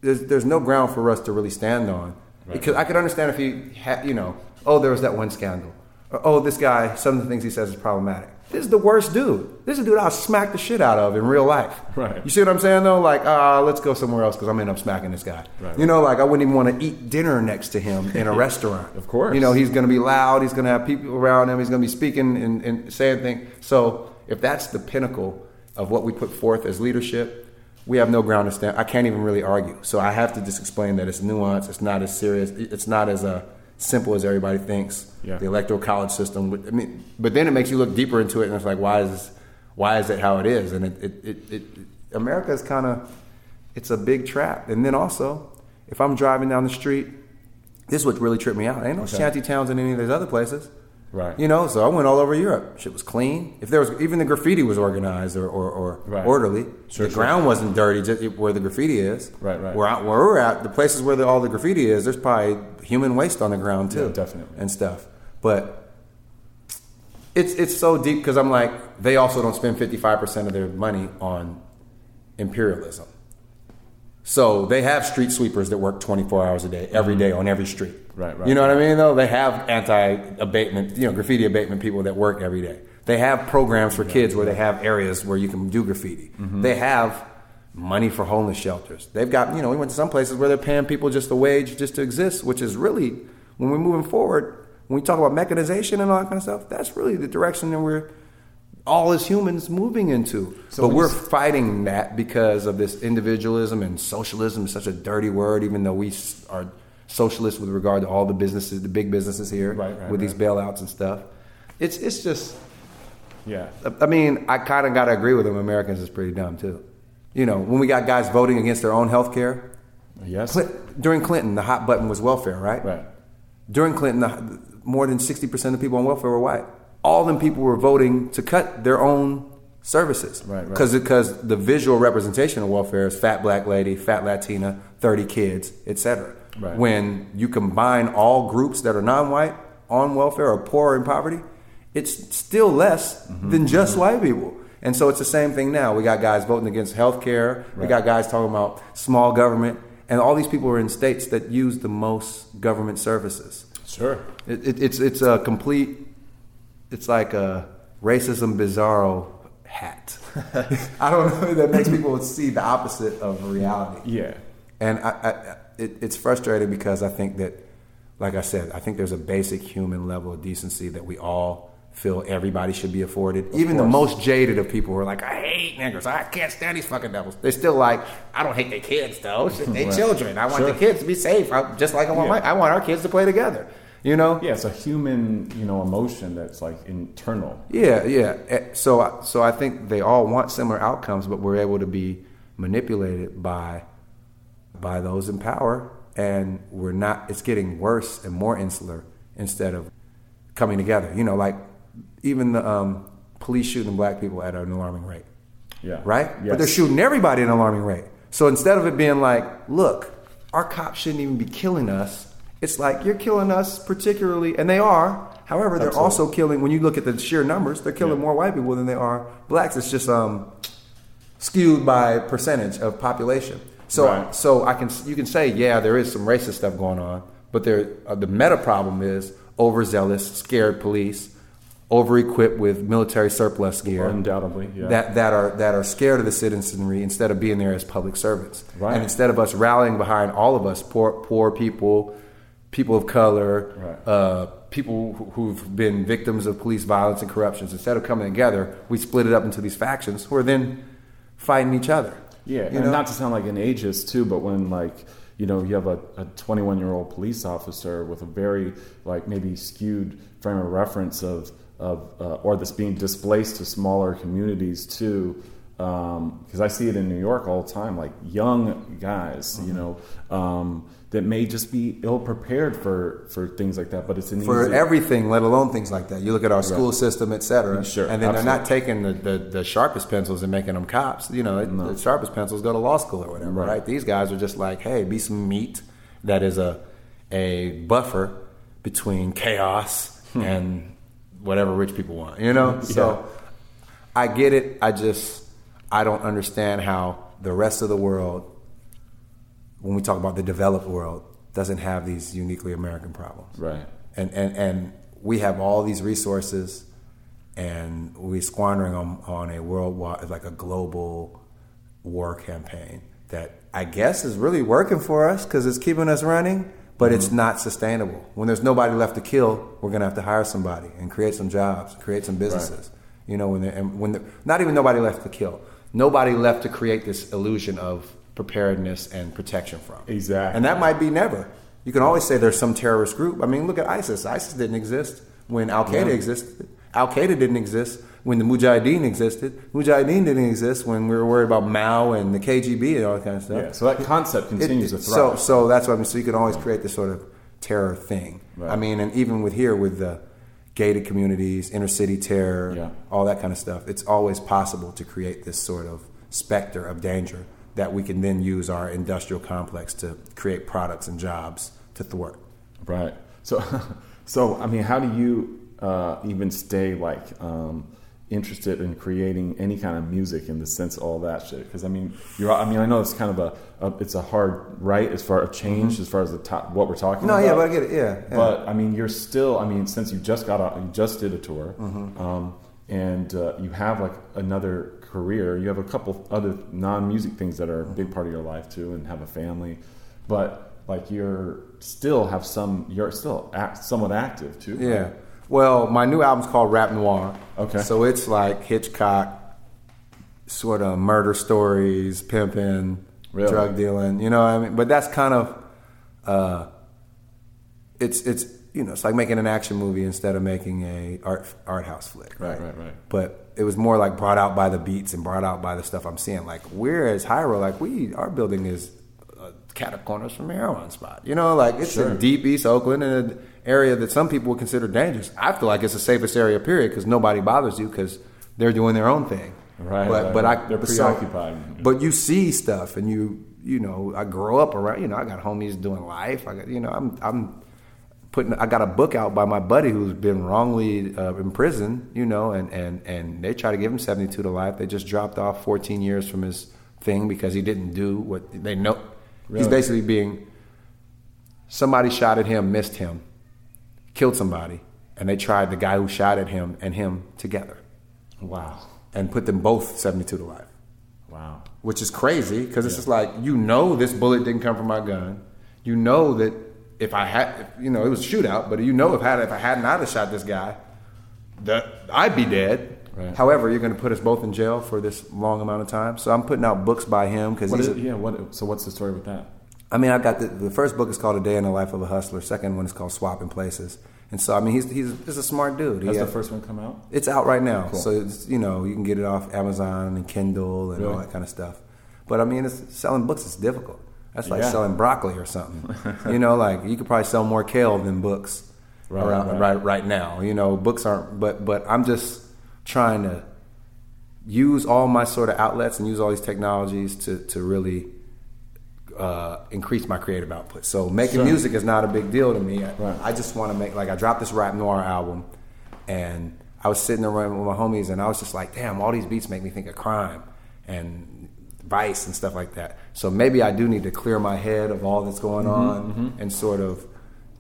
there's, there's no ground for us to really stand on. Right. Because I could understand if he had, you know, oh, there was that one scandal. Or, oh, this guy, some of the things he says is problematic. This is the worst dude. This is a dude I'll smack the shit out of in real life. Right. You see what I'm saying though? Like, uh, let's go somewhere else because I'm end up smacking this guy. Right, you know, like I wouldn't even want to eat dinner next to him in a restaurant. Of course. You know, he's going to be loud. He's going to have people around him. He's going to be speaking and, and saying things. So if that's the pinnacle of what we put forth as leadership, we have no ground to stand. I can't even really argue. So I have to just explain that it's nuanced. It's not as serious. It's not as uh, simple as everybody thinks. Yeah. The electoral college system. I mean, but then it makes you look deeper into it, and it's like, why is this, why is it how it is? And it, it, it, it America is kind of it's a big trap. And then also, if I'm driving down the street, this is what really tripped me out. Ain't no okay. shanty towns in any of these other places. Right. You know, so I went all over Europe. Shit was clean. If there was even the graffiti was organized or, or, or right. orderly. Sure, the sure. ground wasn't dirty just where the graffiti is. Right, right. Where, I, where we're at, the places where the, all the graffiti is, there's probably human waste on the ground too. Yeah, definitely. And stuff. But it's it's so deep because I'm like, they also don't spend 55% of their money on imperialism. So they have street sweepers that work 24 hours a day, every day on every street. Right, right. You know what I mean? Though they have anti-abatement, you know, graffiti abatement people that work every day. They have programs for kids where they have areas where you can do graffiti. Mm-hmm. They have money for homeless shelters. They've got, you know, we went to some places where they're paying people just a wage just to exist, which is really, when we're moving forward, when we talk about mechanization and all that kind of stuff, that's really the direction that we're all as humans moving into. So but we're fighting that because of this individualism and socialism is such a dirty word, even though we are socialists with regard to all the businesses, the big businesses here, right, right, with right. these bailouts and stuff. It's it's just, yeah. I mean, I kind of got to agree with them. Americans is pretty dumb too. You know, when we got guys voting against their own health care. Yes. during Clinton, the hot button was welfare, right? Right. During Clinton, the, more than sixty percent of people on welfare were white. All them people were voting to cut their own services. Right, right. Because because the visual representation of welfare is fat black lady, fat Latina, 30 kids, etc. Right. When you combine all groups that are non-white on welfare or poor or in poverty, it's still less Mm-hmm. than just white people. And so it's the same thing now. We got guys voting against health care. We got guys talking about small government. And all these people are in states that use the most government services. Sure. It, it, it's it's a complete. It's like a racism bizarro hat. I don't know that makes people see the opposite of reality. Yeah. And I, I, it, it's frustrating because I think that, like I said, I think there's a basic human level of decency that we all feel everybody should be afforded. Even the most jaded of people who are like, I hate niggers. I can't stand these fucking devils. They're still like, I don't hate their kids though. Shit, they Right. children. I want Sure. the kids to be safe. I, just like I want Yeah. my, I want our kids to play together. You know? Yeah, it's a human, you know, emotion that's like internal. Yeah, yeah. Eh, So, so I think they all want similar outcomes, but we're able to be manipulated by by those in power, and we're not. It's getting worse and more insular instead of coming together. You know, like even the um, police shooting black people at an alarming rate, Yeah. right? Yes. But they're shooting everybody at an alarming rate. So instead of it being like, look, our cops shouldn't even be killing us. It's like you're killing us particularly, and they are. However, they're Absolutely. also killing. When you look at the sheer numbers, they're killing Yeah. more white people than they are blacks. It's just um, skewed by percentage of population. So, Right. so I can you can say, yeah, there is some racist stuff going on, but there uh, the meta problem is overzealous, scared police, over equipped with military surplus gear Undoubtedly, yeah. that that are that are scared of the citizenry instead of being there as public servants. Right. And instead of us rallying behind all of us, poor poor people, people of color, Right. uh, people who- who've been victims of police violence and corruptions, instead of coming together, we split it up into these factions who are then fighting each other. Yeah, and know? not to sound like an ageist too, but when like you know you have a, a 21 year old police officer with a very like maybe skewed frame of reference of of uh, or that's being displaced to smaller communities too. Because I see it in New York all the time, like young guys, you know, um, that may just be ill prepared for for things like that. But it's an for easy, everything, let alone things like that. You look at our school system, et cetera, Sure, and then they're not taking the, the, the sharpest pencils and making them cops. You know, the sharpest pencils go to law school or whatever, Right. right. These guys are just like, hey, be some meat that is a a buffer between chaos Hmm. and whatever rich people want. You know, so I get it. I just I don't understand how the rest of the world, when we talk about the developed world, doesn't have these uniquely American problems right. and and and we have all these resources, and we're squandering them on a worldwide, like a global war campaign that I guess is really working for us because it's keeping us running, but it's mm-hmm. not sustainable. When there's nobody left to kill, we're gonna have to hire somebody and create some jobs, create some businesses. You know, when and when not even nobody left to kill, nobody left to create this illusion of preparedness and protection from. Exactly. And that might be never. You can always say there's some terrorist group. I mean, look at ISIS. ISIS didn't exist when Al Qaeda Yeah. existed. Al Qaeda didn't exist when the Mujahideen existed. Mujahideen didn't exist when we were worried about Mao and the KGB and all that kind of stuff. Yeah. So that concept continues it- to so, so that's what I mean. So you can always create this sort of terror thing. Right. I mean, and even with here with the gated communities, inner city terror, Yeah. all that kind of stuff, it's always possible to create this sort of specter of danger that we can then use our industrial complex to create products and jobs to thwart. Right. So, so I mean, how do you uh, even stay like um, interested in creating any kind of music in the sense of all that shit? Because I mean, you're. I mean, I know it's kind of a, a it's a hard right as far as change as far as the top what we're talking Mm-hmm. No, about. yeah, but I get it. Yeah, yeah. But I mean, you're still. I mean, since you just got out, you just did a tour, Mm-hmm. um, and uh, you have like another career. You have a couple other non-music things that are a big part of your life too, and have a family. But like you're still have some. You're still act, somewhat active too. right? Well, my new album's called Rap Noir. Okay. So it's like Hitchcock, sort of murder stories, pimping, Really? drug dealing. You know what I mean? But that's kind of, uh, it's it's you know it's like making an action movie instead of making a art art house flick. Right, Right. right, right. But it was more like brought out by the beats and brought out by the stuff I'm seeing. Like we're as Hiero, like we our building is cat corners from a heroin spot. You know, like it's Sure. in deep East Oakland in an area that some people would consider dangerous. I feel like it's the safest area, period, because nobody bothers you because they're doing their own thing. Right, But right, but. I They're so- preoccupied. but you see stuff, and you you know I grow up around. You know I got homies doing life. I got you know I'm I'm putting. I got a book out by my buddy who's been wrongly uh, in prison. You know, and and and they try to give him 72 to life. They just dropped off 14 years from his thing because he didn't do what they know. He's basically being somebody shot at him, missed him, killed somebody, and they tried the guy who shot at him and him together Wow. and put them both 72 to life Wow. which is crazy because it's just like you know this bullet didn't come from my gun. You know that if I had, if, you know, it was a shootout, but you know if I had, if I had not have shot this guy, that I'd be dead. Right. However, you're going to put us both in jail for this long amount of time. So I'm putting out books by him because he's. is, yeah. What? So what's the story with that? I mean, I've got the, the first book is called A Day in the Life of a Hustler. Second one is called Swapping Places. And so I mean, he's he's, he's a smart dude. Has the first one come out? it's out right now, Cool. so it's, you know you can get it off Amazon and Kindle and all that kind of stuff. But I mean, it's, selling books is difficult. That's like Yeah. selling broccoli or something. you know, like you could probably sell more kale than books Right, around right. right. right now. You know, books aren't. But but I'm just trying to use all my sort of outlets and use all these technologies to to really uh, increase my creative output. So making Sure. music is not a big deal to me. I, Right. I just want to make like I dropped this rap noir album, and I was sitting around with my homies, and I was just like, damn, all these beats make me think of crime and vice and stuff like that. So maybe I do need to clear my head of all that's going Mm-hmm, on and sort of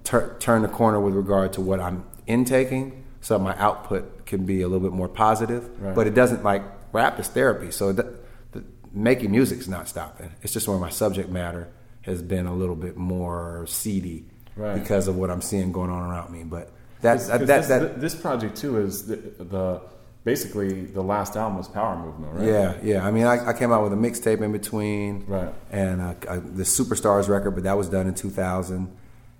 tur- turn the corner with regard to what I'm intaking, so my output can be a little bit more positive. Right. But it doesn't like rap is therapy, so the, the, making music's not stopping. It's just where my subject matter has been a little bit more seedy Right. because of what I'm seeing going on around me. But that's that, 'Cause that, this, that this project too is the, the basically the last album was Power Movement, right? Yeah, yeah. I mean, I, I came out with a mixtape in between, Right. And uh, I, the Superstars record, but that was done in 2000,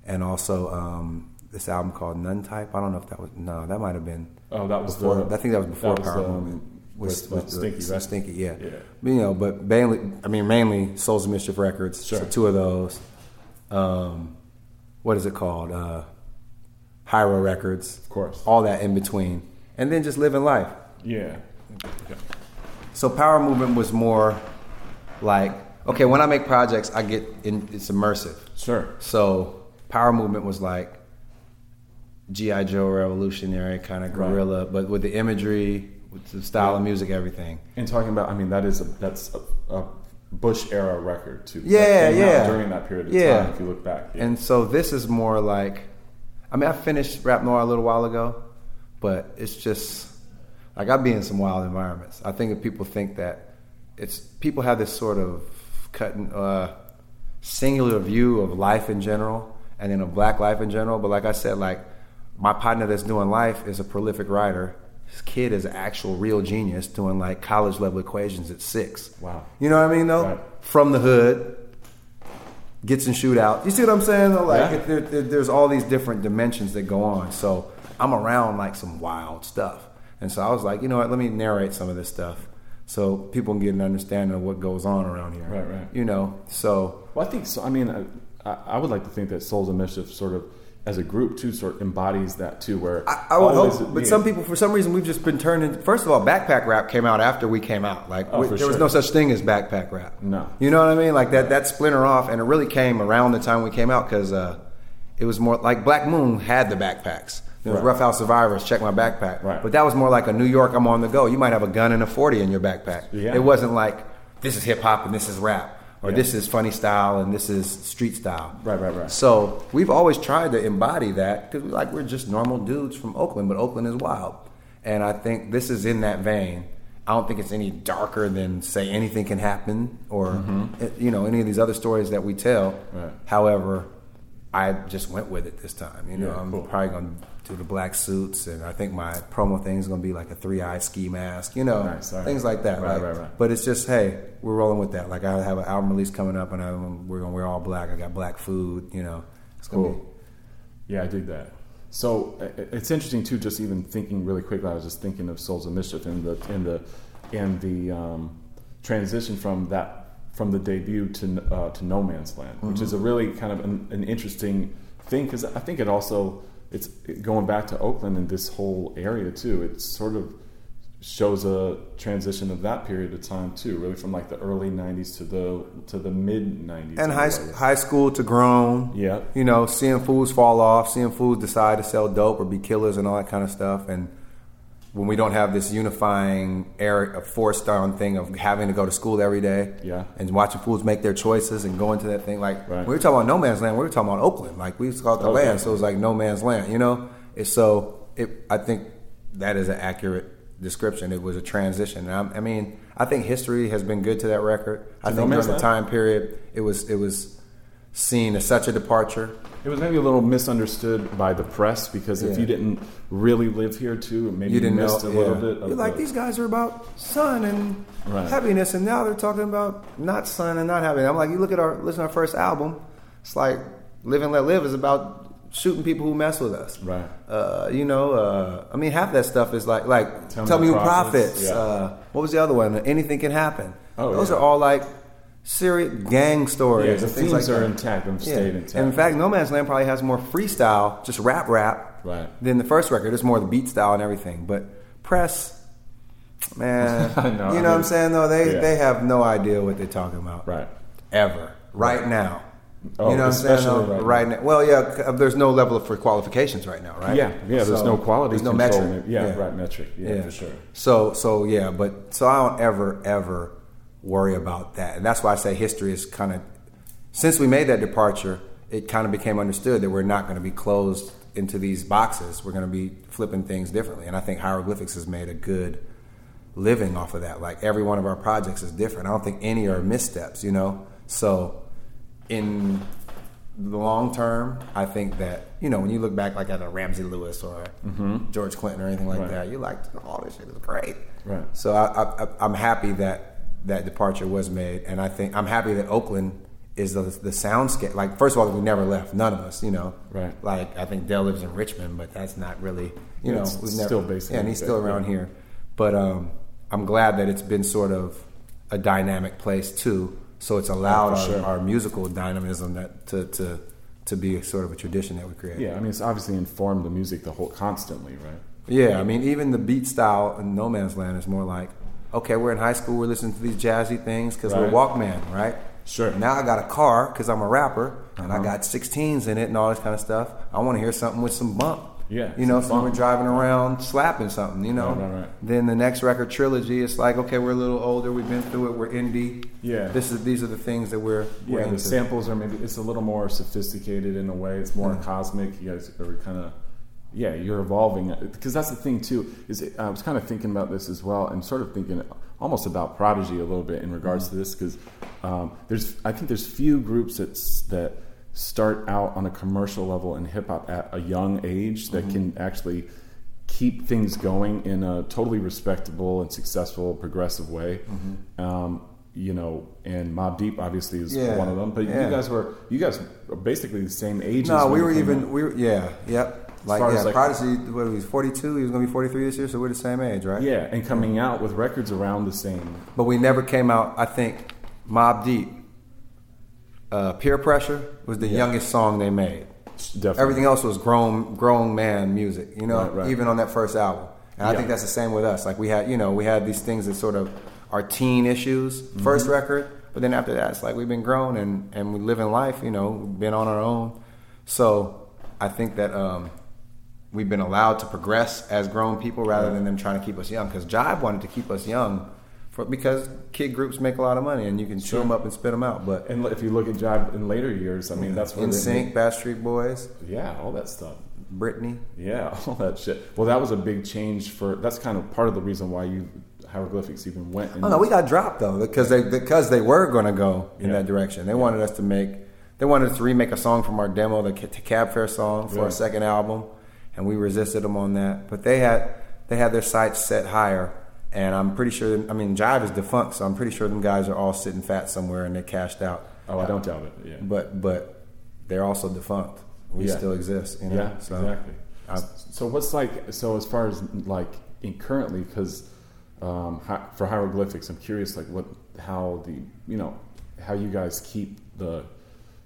and also um, this album called None Type. I don't know if that was no, that might have been. Oh, that was before. the- I think that was before that was Power the, Movement. um, with, uh, the- Stinky, right? Stinky, yeah. Yeah. But, you know, but mainly, I mean, mainly Souls of Mischief Records. Sure. So two of those. Um, what is it called? Uh, Hiero Records. Of course. All that in between, and then just living life. Yeah. Okay. So power movement was more like okay, when I make projects, I get in, it's immersive. Sure. So power movement was like GI Joe revolutionary kind of Right. guerrilla, but with the imagery, with the style of music, everything. And talking about, I mean, that is a, that's a, a Bush era record too. Yeah, yeah. During that period of Yeah. time, if you look back. Yeah. And so this is more like, I mean, I finished Rap Noir a little while ago, but it's just like I be in some wild environments. I think if people think that it's people have this sort of cutting uh, singular view of life in general, and then of Black life in general. But like I said, like my partner that's doing life is a prolific writer. His kid is an actual real genius doing like college level equations at six. Wow. You know what I mean though? Right. From the hood, gets in shootout. You see what I'm saying? Though? Like Yeah. it, there, there- there's all these different dimensions that go on. So I'm around like some wild stuff, and so I was like, you know what? Let me narrate some of this stuff so people can get an understanding of what goes on around here. Right, right. You know, so Well, I think so. I mean, I, I would like to think that Souls of Mischief sort of, as a group, too, sort of embodies that too. Where I, I would hope, but some people, for some reason, we've just been turned into. First of all, backpack rap came out after we came out. Like Oh, we- there was no such thing as backpack rap. No. you know what I mean? Like that that splinter off, and it really came around the time we came out because uh, it was more like Black Moon had the backpacks. There was Right. Rough House Survivors, check my backpack. Right. But that was more like a New York, I'm on the go. You might have a gun and a 40 in your backpack. Yeah. It wasn't like this is hip hop and this is rap, or Yeah. this is funny style and this is street style. Right, right, right. So we've always tried to embody that because we like we're just normal dudes from Oakland, but Oakland is wild, and I think this is in that vein. I don't think it's any darker than say anything can happen or eh, you know any of these other stories that we tell. Mm-hmm. Right. However, I just went with it this time. You know, Yeah, I'm cool. probably gonna do the black suits, and I think my promo thing is gonna be like a three eye ski mask. You know, Nice, right. things like that. Right, like- right, right. But it's just hey, we're rolling with that. Like I have an album release coming up, and I'm, we're gonna wear all black. I got black food. You know, it's gonna be. Cool. Yeah, I dig that. So it's interesting too. Just even thinking really quickly, I was just thinking of Souls of Mischief and the in the and the um, transition from that from the debut to uh, to No Man's Land, which is a really kind of an, an interesting thing because I think it also it's going back to Oakland and this whole area too. It sort of shows a transition of that period of time too, really from like the early '90s to the to the mid '90s. and high high school to grown. Yeah. You know, seeing fools fall off, seeing fools decide to sell dope or be killers and all that kind of stuff, and when we don't have this unifying area, forced on thing of having to go to school every day, Yeah. and watching fools make their choices and go into that thing. Like Right. we were talking about no man's land, we were talking about Oakland. Like we used to call it the Okay. land, so it was like no man's land. You know, it's so it. I think that is an accurate description. It was a transition. And I, I mean, I think history has been good to that record. I To think No during the time period, it was it was seen as such a departure. It was maybe a little misunderstood by the press because if Yeah. you didn't really live here too, maybe You didn't know. missed a little yeah. bit. Of You're like the- these guys are about sun and Right. happiness, and now they're talking about not sun and not happiness. I'm like, you look at our listen to our first album. It's like "Live and Let Live" is about shooting people who mess with us. Right. Uh, you know, uh, I mean, half that stuff is like like Tell tell, Me me who Prophets, profits. yeah. Uh, what was the other one? Anything can happen. Oh, those yeah. are all like serious gang stories. Yeah, the and things like themes are that. intact. Them Yeah. stayed intact. And in fact, No Man's Land probably has more freestyle, just rap rap, Right. than the first record. It's more the beat style and everything. But Press, man, know, you know I what I'm saying? Though they yeah. they have no idea what they're talking about, right. Ever, right now. Oh, you know what I'm saying? though? right now. Well, yeah, uh, there's no level for qualifications right now, right? Yeah, yeah. There's no quality There's no control. metric. Yeah, right. Metric. Yeah, for sure. So so yeah, but so I don't ever ever worry about that, and that's why I say history is kind of since we made that departure, it kind of became understood that we're not going to be closed into these boxes. We're going to be flipping things differently, and I think hieroglyphics has made a good living off of that. Like every one of our projects is different. I don't think any are missteps, you know. So in the long term, I think that you know when you look back like at a Ramsey Lewis or George Clinton or anything like Mm-hmm. Right. that, you're like, oh, this shit is great. Right. So I, I, I'm happy that that departure was made, and I think I'm happy that Oakland is the the soundscape. Like first of all, we never left, none of us, you know. Right. Like I think Del lives in Richmond, but that's not really, you Yeah, know, it's we've still never. basically yeah, and he's still around yeah. here, but um, I'm glad that it's been sort of a dynamic place too. So it's allowed for our, sure. our musical dynamism that to, to to be sort of a tradition that we create. Yeah, I mean, it's obviously informed the music the whole constantly, right? Yeah, I mean, even the beat style in No Man's Land is more like, okay, we're in high school, we're listening to these jazzy things because Right. we're Walkman, right? Sure. Now I got a car because I'm a rapper and Uh-huh. I got 16s in it and all this kind of stuff. I want to hear something with some bump. Yeah, You know, so we're driving around slapping something, you know? Right, right, right. Then the next record trilogy, it's like, okay, we're a little older, we've been through it, we're indie. Yeah. This is these are the things that we're, we're Yeah, the into. samples are maybe it's a little more sophisticated in a way. It's more cosmic. You guys are kind of yeah, you're evolving because that's the thing too. Is I was kind of thinking about this as well, and sort of thinking almost about Prodigy a little bit in regards to this because um, there's I think there's few groups that that start out on a commercial level in hip hop at a young age that can actually keep things going in a totally respectable and successful progressive way. Um, you know, and Mobb Deep obviously is Yeah, one of them. But yeah. you guys were you guys were basically the same age. No, we were even. out. We were, yeah, yep. Like yeah, like- Prodigy. What he was 42. He was going to be 43 this year, so we're the same age, right? yeah, and coming out with records around the same. But we never came out. I think Mobb Deep, uh, Peer Pressure was the Yeah. youngest song they made. Definitely. Everything else was grown grown man music, you know, Right, right. even on that first album. And I think that's the same with us. Like we had, you know, we had these things that sort of are teen issues, first Mm-hmm. record, but then after that, it's like we've been grown and, and we live in life, you know, been on our own. So I think that um, we've been allowed to progress as grown people rather than them trying to keep us young. Because Jive wanted to keep us young for, because kid groups make a lot of money and you can chew them up and spit them out. But And if you look at Jive in later years, I mean that's where NSYNC, Backstreet Boys, yeah, all that stuff. Britney. Yeah, all that shit. Well, that was a big change for. That's kind of part of the reason why you hieroglyphics even went. In Oh no, we got dropped though because they because they were going to go in Yeah. that direction. They wanted us to make they wanted us to remake a song from our demo, the Ca- Cab Fare song, for Yeah. our second album, and we resisted them on that. But they had they had their sights set higher, and I'm pretty sure. I mean, Jive is defunct, so I'm pretty sure them guys are all sitting fat somewhere and they cashed out. oh, I don't doubt it. Yeah, But but they're also defunct. We Yeah. still exist. You know? yeah, so, exactly. I- so what's like? So as far as like in currently, because um, for hieroglyphics, I'm curious, like what, how the, you know, how you guys keep the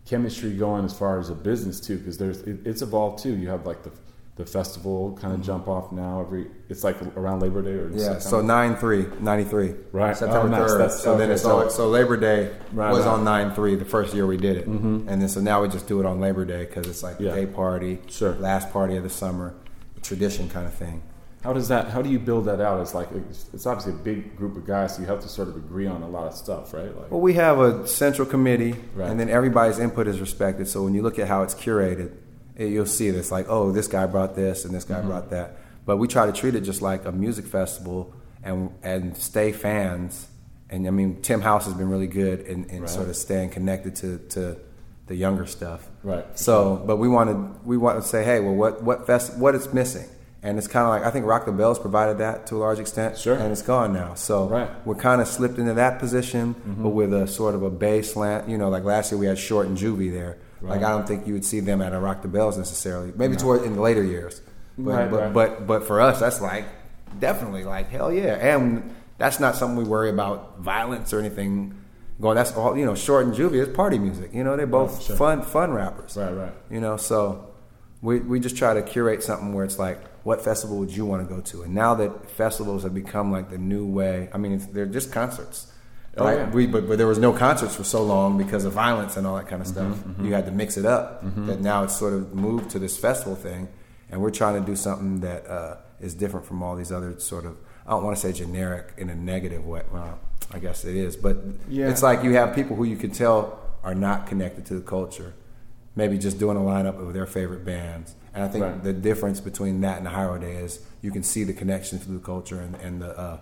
chemistry going as far as a business too, because there's it, it's evolved too. You have like the the festival kind of jump off now every. It's like around Labor Day or Yeah, so 9 3, 93. Right. September Oh, nice. 3rd. That's- so then it's so- all, so Labor Day Right, was on 9 3 the first year we did it. Mm-hmm. And then so now we just do it on Labor Day because it's like Yeah. the day party, Sure. last party of the summer, tradition kind of thing. How does that? How do you build that out? It's like it's, it's obviously a big group of guys, so you have to sort of agree on a lot of stuff, right? Like, Well, we have a central committee, Right. and then everybody's input is respected. So when you look at how it's curated, it, you'll see this like, oh, this guy brought this and this Mm-hmm. guy brought that. But we try to treat it just like a music festival and and stay fans. And I mean, Tim House has been really good in, in Right. sort of staying connected to, to the younger stuff. Right. So, but we wanted we want to say, hey, well, what what fest what is missing? And it's kind of like I think Rock the Bells provided that to a large extent, Sure. and it's gone now. So Right. Mm-hmm. we're kind of slipped into that position, but with a sort of a bass slant. You know, like last year we had Short and Juvie there. Like I don't think you would see them at a Rock the Bells necessarily. Maybe toward in the later years. But Right, but, right. but but for us, that's like definitely like hell yeah, and that's not something we worry about violence or anything. Going, that's all you know. Short and Juvie is party music. You know, they're both Right, sure. fun fun rappers. Right, right. You know, so we we just try to curate something where it's like, what festival would you want to go to? And now that festivals have become like the new way, I mean, it's, they're just concerts. Oh, right? yeah. We but, but there was no concerts for so long because of violence and all that kind of stuff. Mm-hmm, You had to mix it up. That now it's sort of moved to this festival thing, and we're trying to do something that uh, is different from all these other sort of. I don't want to say generic in a negative way. Well, I guess it is, but Yeah. it's like you have people who you can tell are not connected to the culture maybe just doing a lineup of their favorite bands. And I think Right. the difference between that and the Hiero Day is you can see the connection to the culture and, and the uh,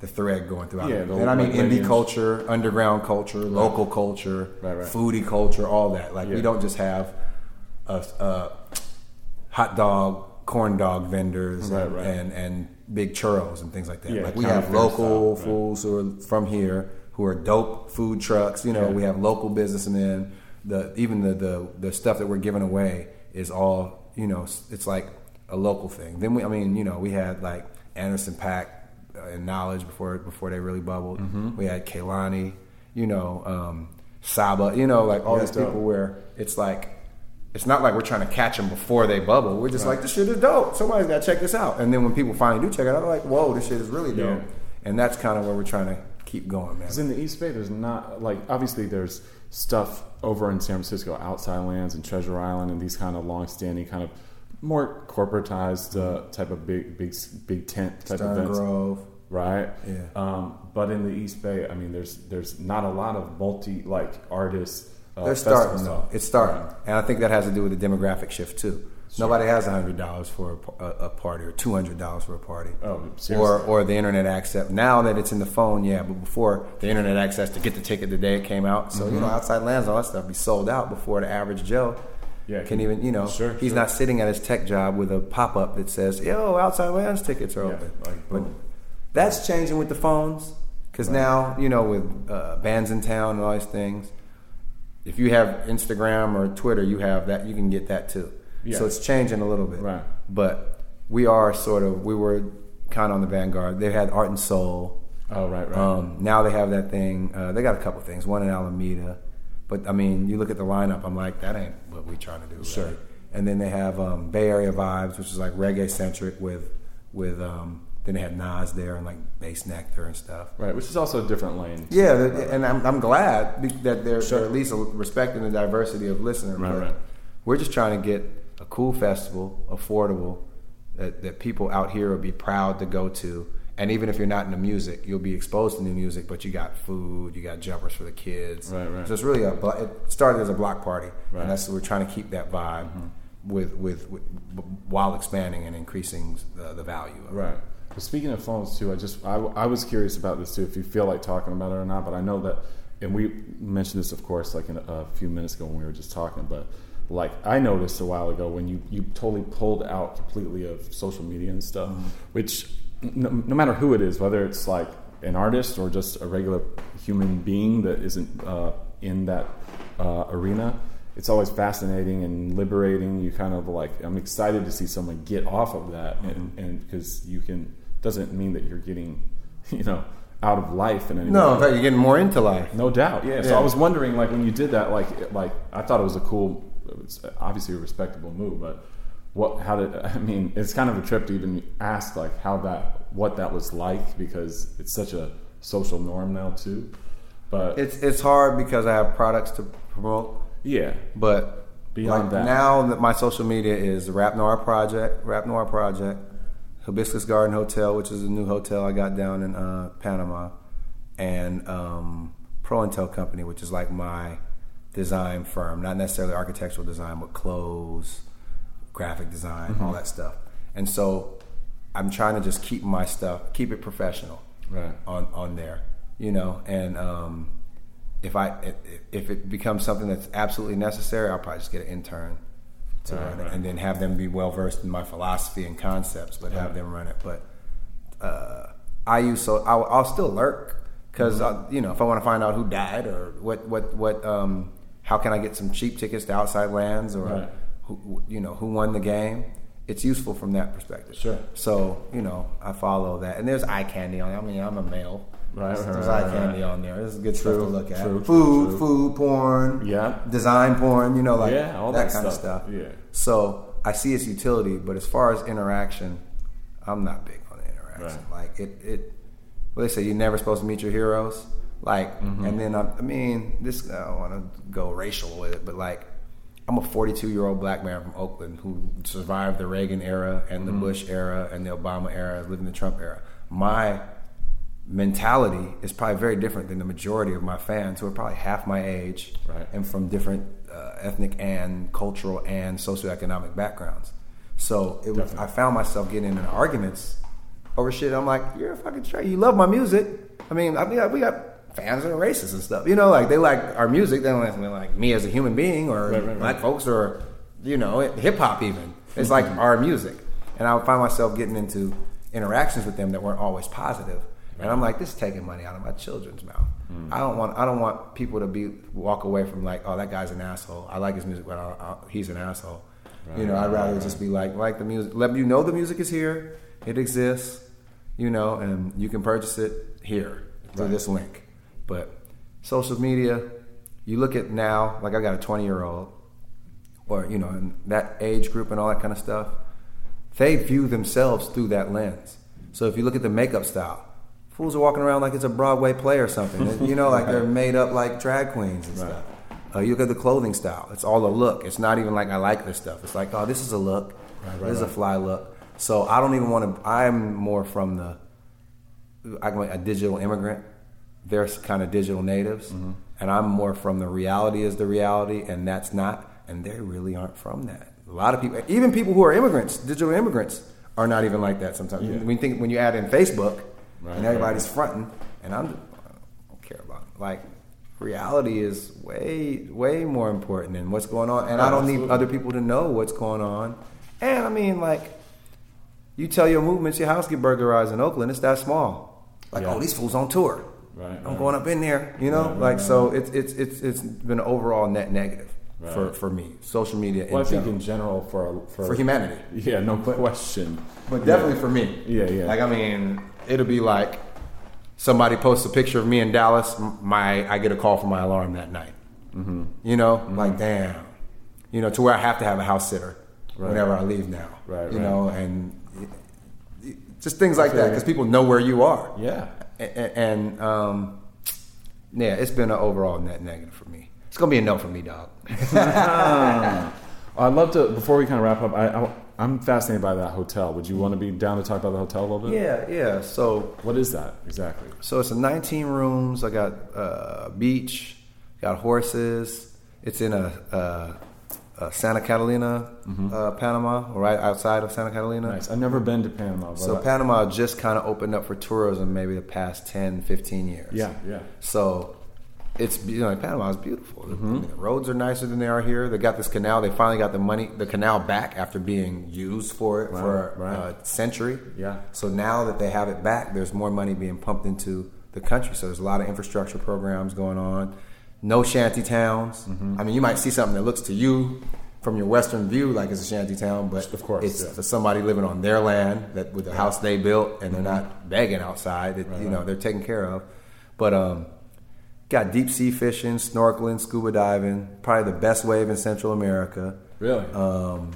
the thread going throughout. Yeah, and I mean like indie culture, underground culture, local culture, Right, right. foodie culture, all that. Like Yeah. we don't just have a, a hot dog, corn dog vendors Right, and, right. and and big churros and things like that. Yeah, like we have local style, right. fools who are from here who are dope food trucks. You know, we have local businessmen. The even the, the the stuff that we're giving away is all you know. It's like a local thing. Then we, I mean, you know, we had like Anderson .Paak and Knxwledge before before they really bubbled. Mm-hmm. We had Kehlani, you know, um, Saba, you know, like all Yeah, these dope. people where it's like. It's not like we're trying to catch them before they bubble. We're just like, this shit is dope. Somebody's got to check this out. And then when people finally do check it out, they're like, whoa, this shit is really dope. Yeah. And that's kind of where we're trying to keep going, man. Because in the East Bay, there's not like obviously there's stuff over in San Francisco, outside lands and Treasure Island, and these kind of long-standing, kind of more corporatized uh, type of big, big, big tent type Stern events, Grove. right? Yeah. Um, but in the East Bay, I mean, there's there's not a lot of multi like artists. Uh, They're starting though. It's starting, and I think that has to do with the demographic shift too. Nobody has hundred dollars for a, a, a party or two hundred dollars for a party. Oh, or seriously? or the internet access. Now that it's in the phone, yeah, but before the internet access to get the ticket the day it came out. So you know, outside lands, all that stuff be sold out before the average Joe. Yeah, can even you know Sure, he's sure. not sitting at his tech job with a pop up that says yo outside lands tickets are Yeah, open. like, but that's changing with the phones because now you know with uh, Bandsintown and all these things if you have Instagram or Twitter, you have that. You can get that too. Yeah. So it's changing a little bit. Right. But we are sort of we were kind of on the vanguard. They had Art and Soul. Oh, right, right. Um, now they have that thing. Uh, they got a couple things. One in Alameda. But I mean, you look at the lineup. I'm like, that ain't what we trying to do. Sure. And then they have um, Bay Area vibes, which is like reggae centric with with. Um, then they had Nas there and like Bassnectar and stuff. right, which is also a different lane. Yeah, th- and I'm, I'm glad that they're, Sure. they're at least respecting the diversity of listeners. Right, right. We're just trying to get a cool festival, affordable, that, that people out here will be proud to go to. And even if you're not into music, you'll be exposed to new music, but you got food, you got jumpers for the kids. Right, right. So it's really a, it started as a block party. Right. Mm-hmm. And that's, we're trying to keep that vibe with, with, with, while expanding and increasing the, the value of it. Right. Well, speaking of phones too, I just I, I was curious about this too. If you feel like talking about it or not, but I know that, and we mentioned this, of course, like in a, a few minutes ago when we were just talking. But like I noticed a while ago when you you totally pulled out completely of social media and stuff, which no, no matter who it is, whether it's like an artist or just a regular human being that isn't uh, in that uh, arena. It's always fascinating and liberating. You kind of like, I'm excited to see someone get off of that, and and because you can doesn't mean that you're getting, you know, out of life in any No, way. in fact, you're getting more into life. No doubt, yeah. So I was wondering, like, when you did that, like, like I thought it was a cool, it's obviously a respectable move, but what how did I mean? It's kind of a trip to even ask like how that what that was like because it's such a social norm now too. But It's it's hard because I have products to promote, yeah, but Beyond like that. now that my social media is Rap Noir Project, Rap Noir Project, Hibiscus Garden Hotel, which is a new hotel I got down in uh, Panama, and um, Pro Intel Company, which is like my design firm, not necessarily architectural design, but clothes, graphic design, Mm-hmm. all that stuff. And so I'm trying to just keep my stuff, keep it professional Right. on on there, you know. And um, if I if- it becomes something that's absolutely necessary, I'll probably just get an intern to Right, run it, right. and then have them be well versed in my philosophy and concepts, but have them run it. But uh, I use so I'll, I'll still lurk because Mm-hmm. you know if I want to find out who died or what what what um, how can I get some cheap tickets to outside lands or. Who you know who won the game. It's useful from that perspective. Sure. So you know I follow that, and there's eye candy on. it. I mean I'm a male. Right, There's, there's right, eye candy right. on there. There's good stuff to look at. true, true, food, true. food porn. Yeah. Design porn. You know, like Yeah, all that, that kind of stuff. stuff. Yeah. So I see its utility, but as far as interaction, I'm not big on interaction. Like it, it. What they say, you're never supposed to meet your heroes. Like, Mm-hmm. and then I, I mean, this I don't want to go racial with it, but like, I'm a 42 year old black man from Oakland who survived the Reagan era and the Bush era and the Obama era, living in the Trump era. My mentality is probably very different than the majority of my fans who are probably half my age Right. and from different uh, ethnic and cultural and socioeconomic backgrounds. So it was, Definitely. I found myself getting in arguments over shit. I'm like, you're a fucking straight. You love my music. I mean, I mean, we got fans are racist and stuff. You know, like they like our music. They don't like, like me as a human being or Right, right, black right. folks or you know hip hop even. It's like mm-hmm. our music, and I would find myself getting into interactions with them that weren't always positive. And I'm like, this is taking money out of my children's mouth. Mm. I don't want. I don't want people to be walk away from like, oh, that guy's an asshole. I like his music, but I, I, he's an asshole. you know, I'd rather just be like, like the music. Let you know the music is here. It exists. You know, and you can purchase it here through Right. this link. But social media, you look at now, like I got a 20 year old, or you know, in that age group and all that kind of stuff. They view themselves through that lens. So if you look at the makeup style, fools are walking around like it's a Broadway play or something. you know, like they're made up like drag queens and Right. stuff. Uh, you look at the clothing style; it's all a look. It's not even like I like this stuff. It's like, oh, this is a look. right, this is a fly look. So I don't even want to. I'm more from the I'm a digital immigrant. They're kind of digital natives, Mm-hmm. and I'm more from the reality is the reality, and that's not. And they really aren't from that. A lot of people, even people who are immigrants, digital immigrants, are not even like that. Sometimes Yeah. when you think when you add in Facebook, Right, and right. everybody's fronting, and I'm, I don't care about it. like reality is way way more important than what's going on, and I don't need other people to know what's going on. And I mean, like you tell your movements, your house get burglarized in Oakland, it's that small. Like, Yeah. oh, these fools on tour. Right, I'm right. going up in there, you know. Right, like, so it's it's it's it's been an overall net negative for for me, social media in Well, I think general. in general for for, for humanity, Yeah, no question. but definitely for me. Yeah, yeah. Like, I mean, it'll be like somebody posts a picture of me in Dallas. My I get a call from my alarm that night. Mm-hmm. You know, like damn. You know, to where I have to have a house sitter whenever I leave now. Right, You know, and just things like that because people know where you are. Yeah. A- a- and um, yeah, it's been an overall net negative for me. It's gonna be a no for me, dog. I'd love to. Before we kind of wrap up, I, I I'm fascinated by that hotel. Would you want to be down to talk about the hotel a little bit? yeah, yeah. So What is that exactly? So it's a 19 rooms. I got uh, beach, got horses. It's in a, uh uh Santa Catalina, uh, Panama, right outside of Santa Catalina. Mm-hmm. Nice. I've never been to Panama. But So I- Panama just kind of opened up for tourism maybe the past 10, 15 years. Yeah, yeah. So it's you know Panama is beautiful. Mm-hmm. The roads are nicer than they are here. They got this canal. They finally got the money, the canal back after being used for it for Right, right. a century. Yeah. So now that they have it back, there's more money being pumped into the country. So there's a lot of infrastructure programs going on. No shanty towns. Mm-hmm. I mean, you might see something that looks to you from your western view like it's a shanty town, but Of course, it's yeah. for somebody living on their land that with the house they built, and they're not begging outside. It, you know, they're taken care of. But um, got deep sea fishing, snorkeling, scuba diving. Probably the best wave in Central America. Really? Um,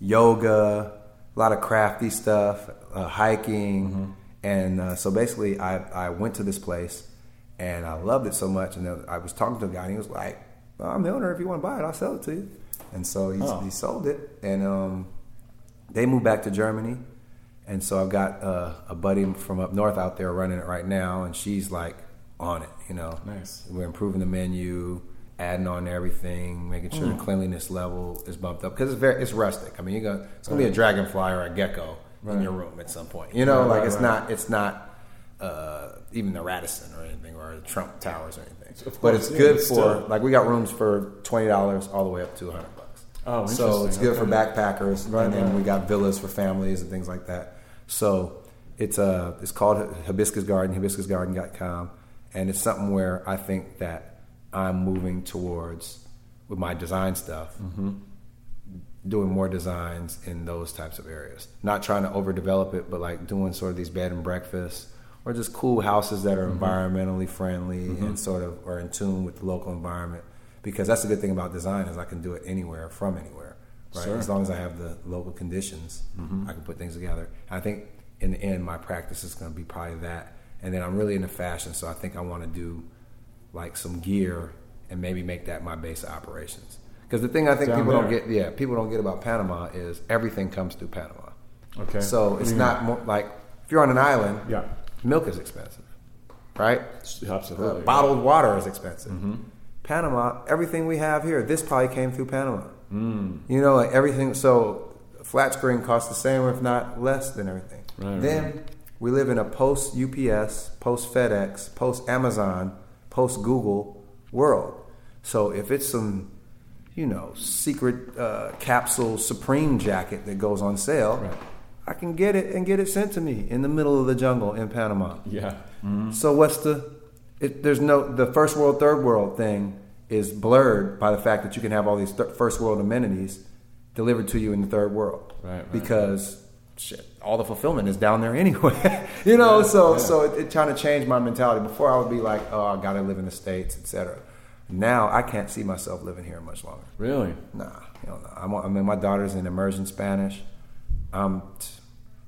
yoga, a lot of crafty stuff, uh, hiking, and uh, so basically, I I went to this place, and I loved it so much, and then I was talking to a guy, and he was like, well, "I'm the owner. If you want to buy it, I'll sell it to you." And so he, Oh. he sold it, and um, they moved back to Germany, and so I've got uh, a buddy from up north out there running it right now, and she's like on it. You know, Nice. We're improving the menu, adding on everything, making sure Mm. the cleanliness level is bumped up because it's very it's rustic. I mean, you gonna it's gonna be a dragonfly or a gecko in your room at some point. You know, Right, like right, it's right. not it's not uh, even the Radisson or anything or the Trump Towers or anything. Of but it's yeah, good for still. like we got rooms for twenty dollars all the way up to hundred bucks. Oh, so it's good for backpackers, Right, and then right. we got villas for families and things like that. So it's uh it's called Hibiscus Garden, hibiscusgarden.com, and it's something where I think that I'm moving towards with my design stuff, Mm-hmm. doing more designs in those types of areas. Not trying to overdevelop it, but like doing sort of these bed and breakfasts or just cool houses that Mm-hmm. are environmentally friendly and sort of are in tune with the local environment. Because that's the good thing about design is I can do it anywhere from anywhere. Right. Sure. As long as I have the local conditions, I can put things together. I think in the end, my practice is going to be probably that. And then I'm really into fashion, so I think I want to do like some gear and maybe make that my base of operations. Because the thing I think Down people don't get, yeah, people don't get about Panama is everything comes through Panama. Okay. So it's not more like if you're on an island, Yeah. Milk is expensive, right? Absolutely. Uh, bottled water is expensive. Panama, everything we have here, this probably came through Panama. Mm. You know, like everything. So flat screen costs the same, if not less than everything. Right, then we live in a post UPS, post FedEx, post Amazon, post Google world. So if it's some, you know, secret uh, capsule Supreme jacket that goes on sale, Right. I can get it and get it sent to me in the middle of the jungle in Panama. Yeah. Mm-hmm. So what's the? It, there's no the first world, third world thing is blurred by the fact that you can have all these th- first world amenities delivered to you in the third world. Right, right. Because shit, all the fulfillment is down there anyway. you know, so yeah. so it, it trying to change my mentality. Before I would be like, oh, I gotta live in the states, etc. Now I can't see myself living here much longer. Really? Nah, hell no. I'm, I mean, my daughter's in immersion Spanish. Um,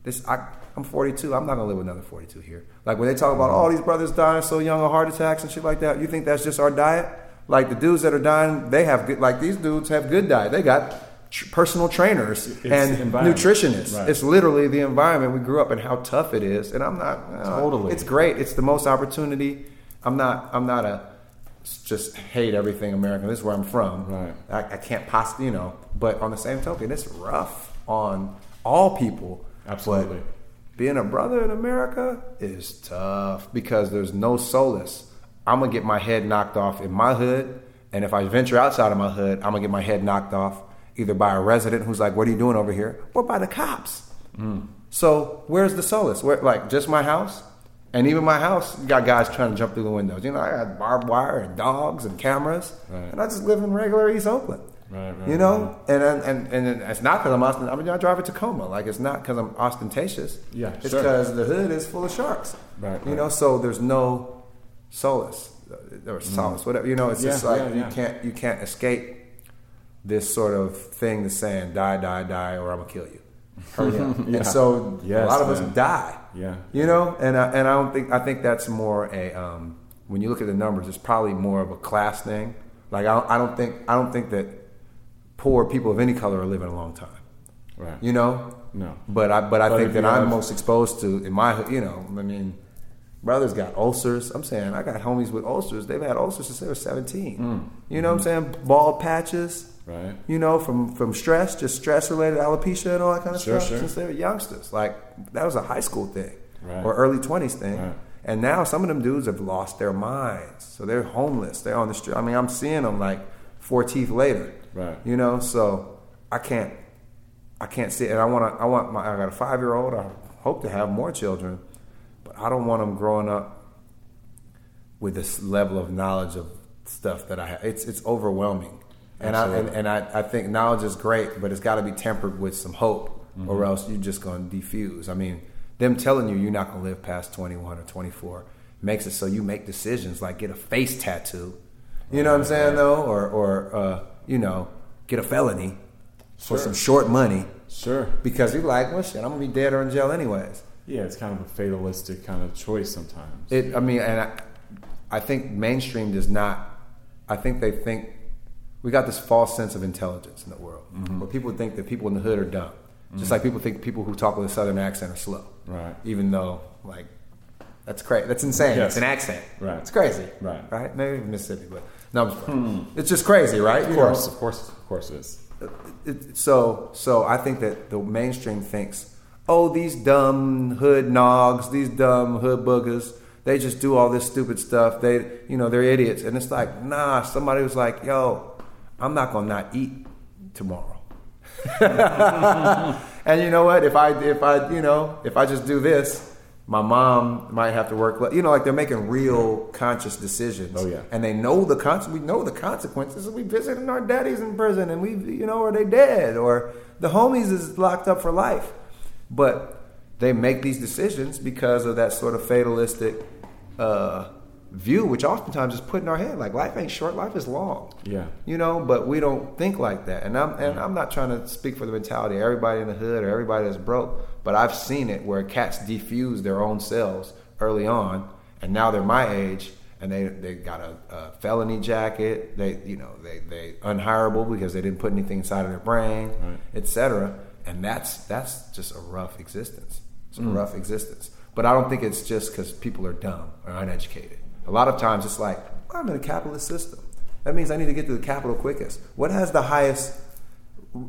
this I, I'm 42. I'm not gonna live with another 42 here. Like when they talk about all these brothers dying so young of heart attacks and shit like that, you think that's just our diet? Like the dudes that are dying, they have good. Like these dudes have good diet. They got tr- personal trainers It's and nutritionists. Right. It's literally the environment we grew up in, how tough it is. And I'm not uh, Totally. It's great. It's the most opportunity. I'm not. I'm not a just hate everything American. This is where I'm from. Right. I, I can't possibly, you know. But on the same token, it's rough on all people. Absolutely. But being a brother in America is tough because there's no solace. I'm gonna get my head knocked off in my hood, and if I venture outside of my hood, I'm gonna get my head knocked off either by a resident who's like, "What are you doing over here?" or by the cops. Mm. So where's the solace? Where like just my house? And even my house, you got guys trying to jump through the windows. You know, I got barbed wire and dogs and cameras, Right. and I just live in regular East Oakland. Right, right, You know, and and and it's not because I'm Austin. I mean, I drive a Tacoma. Like it's not because I'm ostentatious. Yeah, it's sure. because the hood is full of sharks. Right, You right. know, so there's no solace or solace, whatever. You know, it's just Mm. Like yeah, yeah. you can't you can't escape this sort of thing that's saying die, die, die, or I'm gonna kill you. Hurry up. Yeah. And so a lot of us die. Yeah. You know, and I, and I don't think I think that's more a um, when you look at the numbers, it's probably more of a class thing. Like I don't, I don't think I don't think that poor people of any color are living a long time. Right. You know. No. But I but I But think that I'm most exposed to in my you know I mean, brothers got ulcers. I'm saying I got homies with ulcers. They've had ulcers since they were 17. Mm. You know what I'm saying? Bald patches. Right. You know, from from stress, just stress related alopecia and all that kind of Sure, stuff sure. since they were youngsters. Like that was a high school thing Right. or early 20s thing. Right. And now some of them dudes have lost their minds. So they're homeless. They're on the street. I mean, I'm seeing them like four teeth later. Right. You know, so I can't I can't see it. And I want to I want my I got a 5-year-old. I hope to have more children, but I don't want them growing up with this level of knowledge of stuff that I have. It's it's overwhelming. And I and, and I, I think knowledge is great, but it's got to be tempered with some hope, Mm-hmm. or else you're just going to defuse. I mean, them telling you you're not going to live past 21 or 24 makes it so you make decisions like get a face tattoo. You know what I'm saying though, or or uh, you know, get a felony for some short money Sure. because you're like, well, shit, I'm gonna be dead or in jail anyways. Yeah, it's kind of a fatalistic kind of choice sometimes. It, I mean, and I, I think mainstream does not. I think they think we got this false sense of intelligence in the world, Mm-hmm. where people think that people in the hood are dumb, just like people think people who talk with a southern accent are slow. Right. Even though, like, that's crazy. That's insane. Yes. It's an accent. Right. It's crazy. Right. Right. Maybe Mississippi, but no, playing. Hmm. It's just crazy, right? of course, of course, of course, it is. it, so so I think that the mainstream thinks, oh, these dumb hood nogs, these dumb hood boogers, they just do all this stupid stuff. They, you know, they're idiots. And it's like, nah. Somebody was like, yo, I'm not gonna not eat tomorrow. and you know what? If I if I you know if I just do this. My mom might have to work. You know, like they're making real conscious decisions. Oh, yeah. and they know the con- We know the consequences. We visiting our daddies in prison, and we, you know, are they dead or the homies is locked up for life. But they make these decisions because of that sort of fatalistic uh, view, which oftentimes is put in our head. Like life ain't short, life is long. Yeah. You know, but we don't think like that. And I'm and I'm not trying to speak for the mentality of everybody in the hood or everybody that's broke, but I've seen it where cats defuse their own selves early on, and now they're my age and they they got a, a felony jacket. They you know they they unhireable because they didn't put anything inside of their brain, Right. etc. And that's that's just a rough existence. It's a mm. rough existence. But I don't think it's just because people are dumb or uneducated. A lot of times it's like well, I'm in a capitalist system. That means I need to get to the capital quickest. What has the highest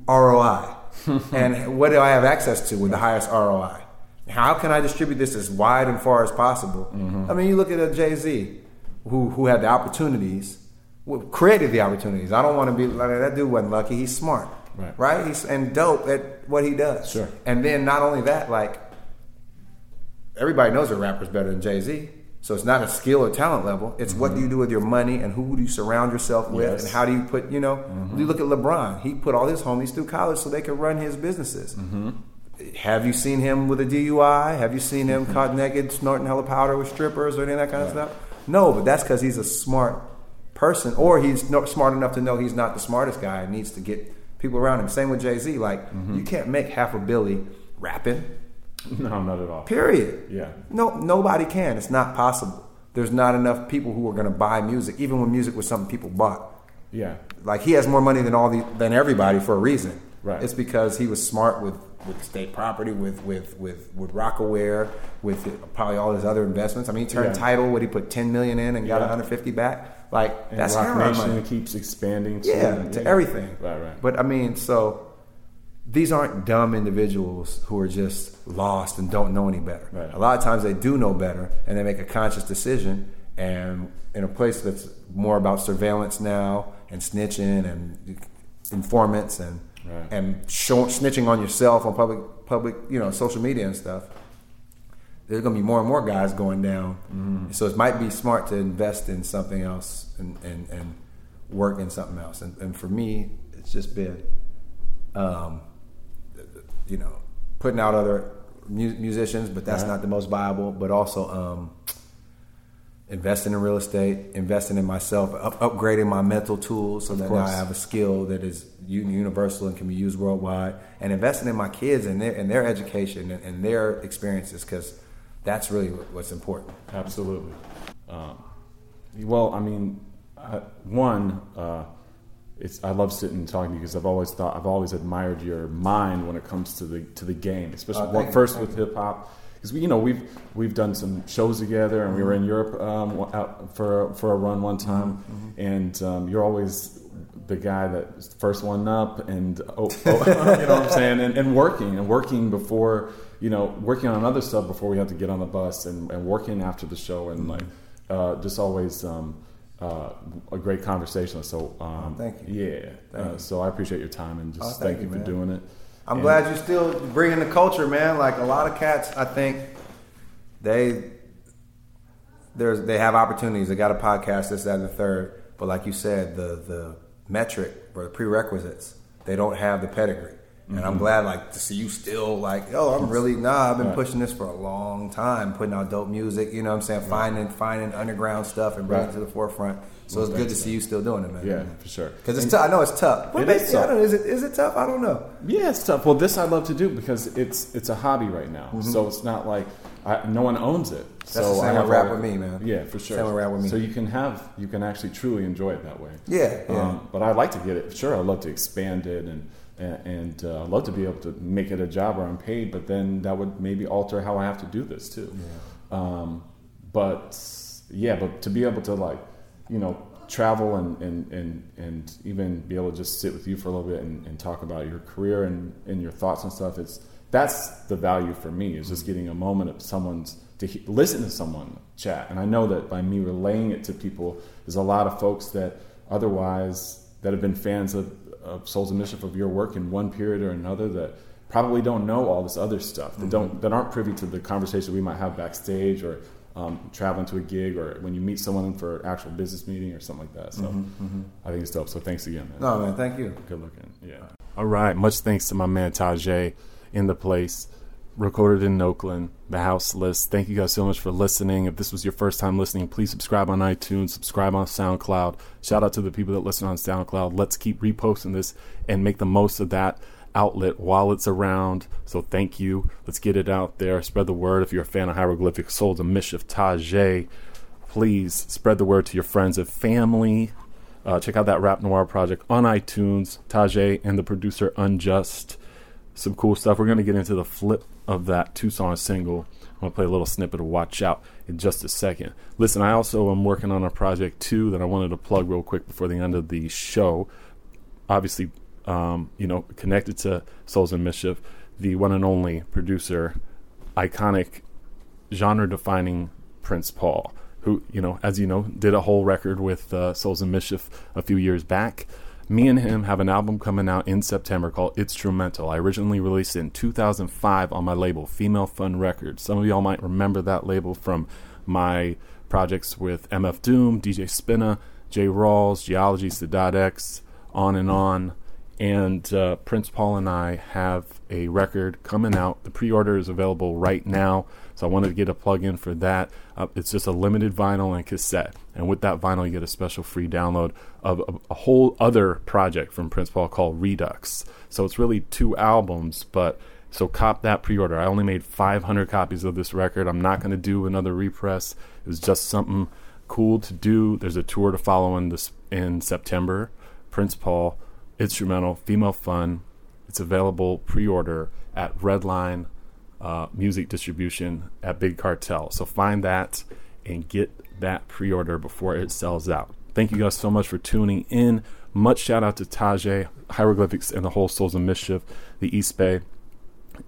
ROI? and what do I have access to with the highest ROI? How can I distribute this as wide and far as possible? Mm-hmm. I mean, you look at a Jay Z, who who had the opportunities, created the opportunities. I don't want to be like that dude wasn't lucky. He's smart, Right. Right? He's and dope at what he does. Sure. And then not only that, like everybody knows a rapper's better than Jay Z. So it's not a skill or talent level. It's what do mm-hmm. you do with your money and who do you surround yourself with Yes. and how do you put, you know, mm-hmm. you look at LeBron. He put all his homies through college so they could run his businesses. Mm-hmm. Have you seen him with a DUI? Have you seen him caught naked snorting hella powder with strippers or any of that kind of stuff? No, but that's because he's a smart person or he's not smart enough to know he's not the smartest guy and needs to get people around him. Same with Jay Z. Like, you can't make half a Billy rapping. No, not at all. Period. Yeah. No, nobody can. It's not possible. There's not enough people who are going to buy music, even when music was something people bought. Yeah. Like he has more money than all the than everybody for a reason. Right. It's because he was smart with with state property, with with with with Rocawear, with probably all his other investments. I mean, he turned Yeah. Tidal. What he put 10 million in and got Yeah. 150 back. Like And that's Rock heroin Nation money. keeps expanding. Too. Yeah, to everything. Right, right. But I mean, so these aren't dumb individuals who are just lost and don't know any better. Right. A lot of times they do know better and they make a conscious decision. And in a place that's more about surveillance now and snitching and informants and Right. and show, snitching on yourself on public public you know social media and stuff. There's going to be more and more guys going down. Mm-hmm. So it might be smart to invest in something else and, and, and work in something else. And, and for me, it's just been, um, you know, putting out other mu- musicians, but that's Right. not the most viable. But also um, investing in real estate, investing in myself, up, upgrading my mental tools so that now. I have a skill that is universal and can be used worldwide, and investing in my kids and their and their education and, and their experiences because that's really what's important. Absolutely. Um, well, I mean, I, one, uh, it's I love sitting and talking to you because I've always thought I've always admired your mind when it comes to the to the game, especially Oh, thank you, first with hip hop. Because we, you know, we've we've done some shows together, and we were in Europe um, out for for a run one time, Mm-hmm, and um, you're always the guy that's first one up, and oh, oh, you know what I'm saying, and, and working and working before, you know, working on another stuff before we have to get on the bus, and, and working after the show, and Mm-hmm. like uh, just always um, uh, a great conversation. So um, Thank you. Yeah. Thank uh, you. So I appreciate your time and just Oh, thank, thank you, for doing it. I'm And- glad you're still bringing the culture, man. Like a lot of cats, I think they there's they have opportunities. They got a podcast, this, that, and the third. But like you said, the the metric or the prerequisites, they don't have the pedigree. And I'm glad like to see you still like, oh, I'm really nah. I've been pushing this for a long time, putting out dope music. You know what I'm saying? Finding finding underground stuff and bringing Right. it to the forefront. So it's good to see you still doing it, man. Yeah, for sure. Because it's tough. I know it's tough. But It is I tough. don't know. Is it is it tough? I don't know. Yeah, it's tough. Well, this I love to do because it's it's a hobby right now. So it's not like I, no one owns it. so Mm-hmm. the same I with rap all- with me, man. Yeah, for sure. Same with rap with me. So you can have you can actually truly enjoy it that way. Yeah, yeah. Um, but I'd like to get it. Sure, I'd love to expand it and and, uh, I'd love to be able to make it a job where I'm paid. But then that would maybe alter how I have to do this too. Um, but yeah, but to be able to like you know travel and and, and, and even be able to just sit with you for a little bit and, and talk about your career and, and your thoughts and stuff it's that's the value for me is just getting a moment of someone's to he, listen to someone chat and i know that by me relaying it to people there's a lot of folks that otherwise that have been fans of, of Souls of Mischief of your work in one period or another that probably don't know all this other stuff that don't mm-hmm. that aren't privy to the conversation we might have backstage or um, traveling to a gig or when you meet someone for an actual business meeting or something like that. So mm-hmm, mm-hmm. I think it's dope. So thanks again, man. No, man. Thank you. Good looking. Yeah. All right. Much thanks to my man Tajai in the place. Recorded in Oakland, the house list. Thank you guys so much for listening. If this was your first time listening, please subscribe on iTunes, subscribe on SoundCloud. Shout out to the people that listen on SoundCloud. Let's keep reposting this and make the most of that outlet while it's around. So thank you. Let's get it out there. Spread the word. If you're a fan of hieroglyphic Souls of Mischief, Tajai, please spread the word to your friends and family. Uh, check out that Rap Noir project on iTunes. Tajai and the producer Unjust. Some cool stuff. We're going to get into the flip of that two song single. I'm to play a little snippet of Watch Out in just a second. Listen, I also am working on a project too that I wanted to plug real quick before the end of the show. Obviously, um, you know, connected to Souls of Mischief, the one and only producer, iconic genre defining Prince Paul, who, you know, as you know, did a whole record with uh, Souls of Mischief a few years back. Me and him have an album coming out in September called Itstrumental. I originally released it in 2005 on my label, Female Fun Records. Some of y'all might remember that label from my projects with MF Doom, DJ Spinna, J. Rawls, Geology, Sadat X, on and on. And uh, Prince Paul and I have a record coming out. The pre order is available right now. So I wanted to get a plug in for that. Uh, it's just a limited vinyl and cassette. And with that vinyl, you get a special free download of a, a whole other project from Prince Paul called Redux. So it's really two albums, but so cop that pre-order. I only made 500 copies of this record. I'm not going to do another repress. It was just something cool to do. There's a tour to follow in this in September. Prince Paul Itstrumental female fun. It's available pre-order at Redline uh, Music Distribution at Big Cartel. So find that and get that pre-order before it sells out. Thank you guys so much for tuning in. Much shout out to Tajai, Hieroglyphics, and the whole Souls of Mischief, the East Bay.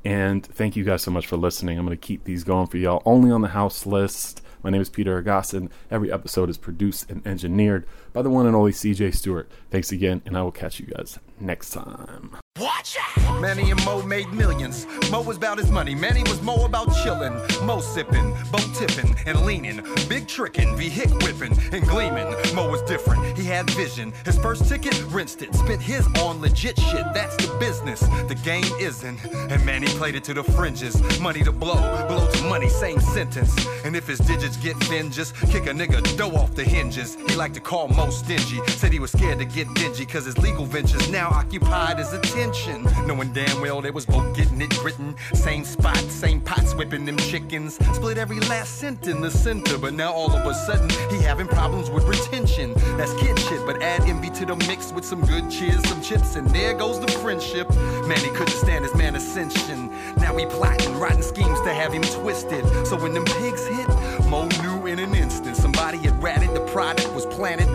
And thank you guys so much for listening. I'm going to keep these going for y'all only on the house list. My name is Peter Agoston. Every episode is produced and engineered by the one and only CJ Stewart. Thanks again, and I will catch you guys next time. Watch out! Manny and Mo made millions. Mo was about his money. Manny was Mo about chillin'. Mo sippin', boat tippin', and leanin'. Big trickin', vehic whippin', and gleamin'. Mo was different. He had vision. His first ticket, rinsed it. Spent his on legit shit. That's the business. The game isn't. And Manny played it to the fringes. Money to blow, blow to money, same sentence. And if his digits get thin, just kick a nigga dough off the hinges. He liked to call Mo stingy. Said he was scared to get dingy, cause his legal ventures now occupied his attention. Knowing damn well they was both getting it grittin'. Same spot, same pots whipping them chickens. Split every last cent in the center, but now all of a sudden he having problems with retention. That's kid shit, but add envy to the mix with some good cheers, some chips, and there goes the friendship. Man, he couldn't stand his man ascension. Now he plotting, writing schemes to have him twisted. So when them pigs hit, Mo knew in an instant somebody had ratted, the product was planted.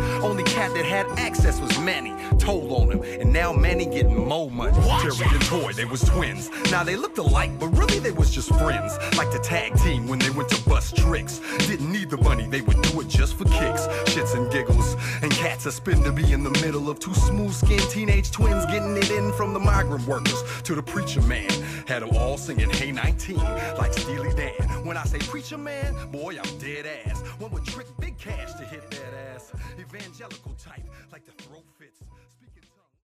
Cat that had access was Manny. Told on him, and now Manny getting Mo money. Jerry and Toy, they was twins. Now they looked alike, but really they was just friends. Like the tag team when they went to bust tricks. Didn't need the money, they would do it just for kicks, shits and giggles. And cats are spin to be in the middle of two smooth skinned teenage twins getting it in from the migrant workers to the preacher man. Had them all singing Hey 19 like Steely Dan. When I say preacher man, boy, I'm dead ass. One would trick big cash to hit that ass. Evangelical type, like the throat fits.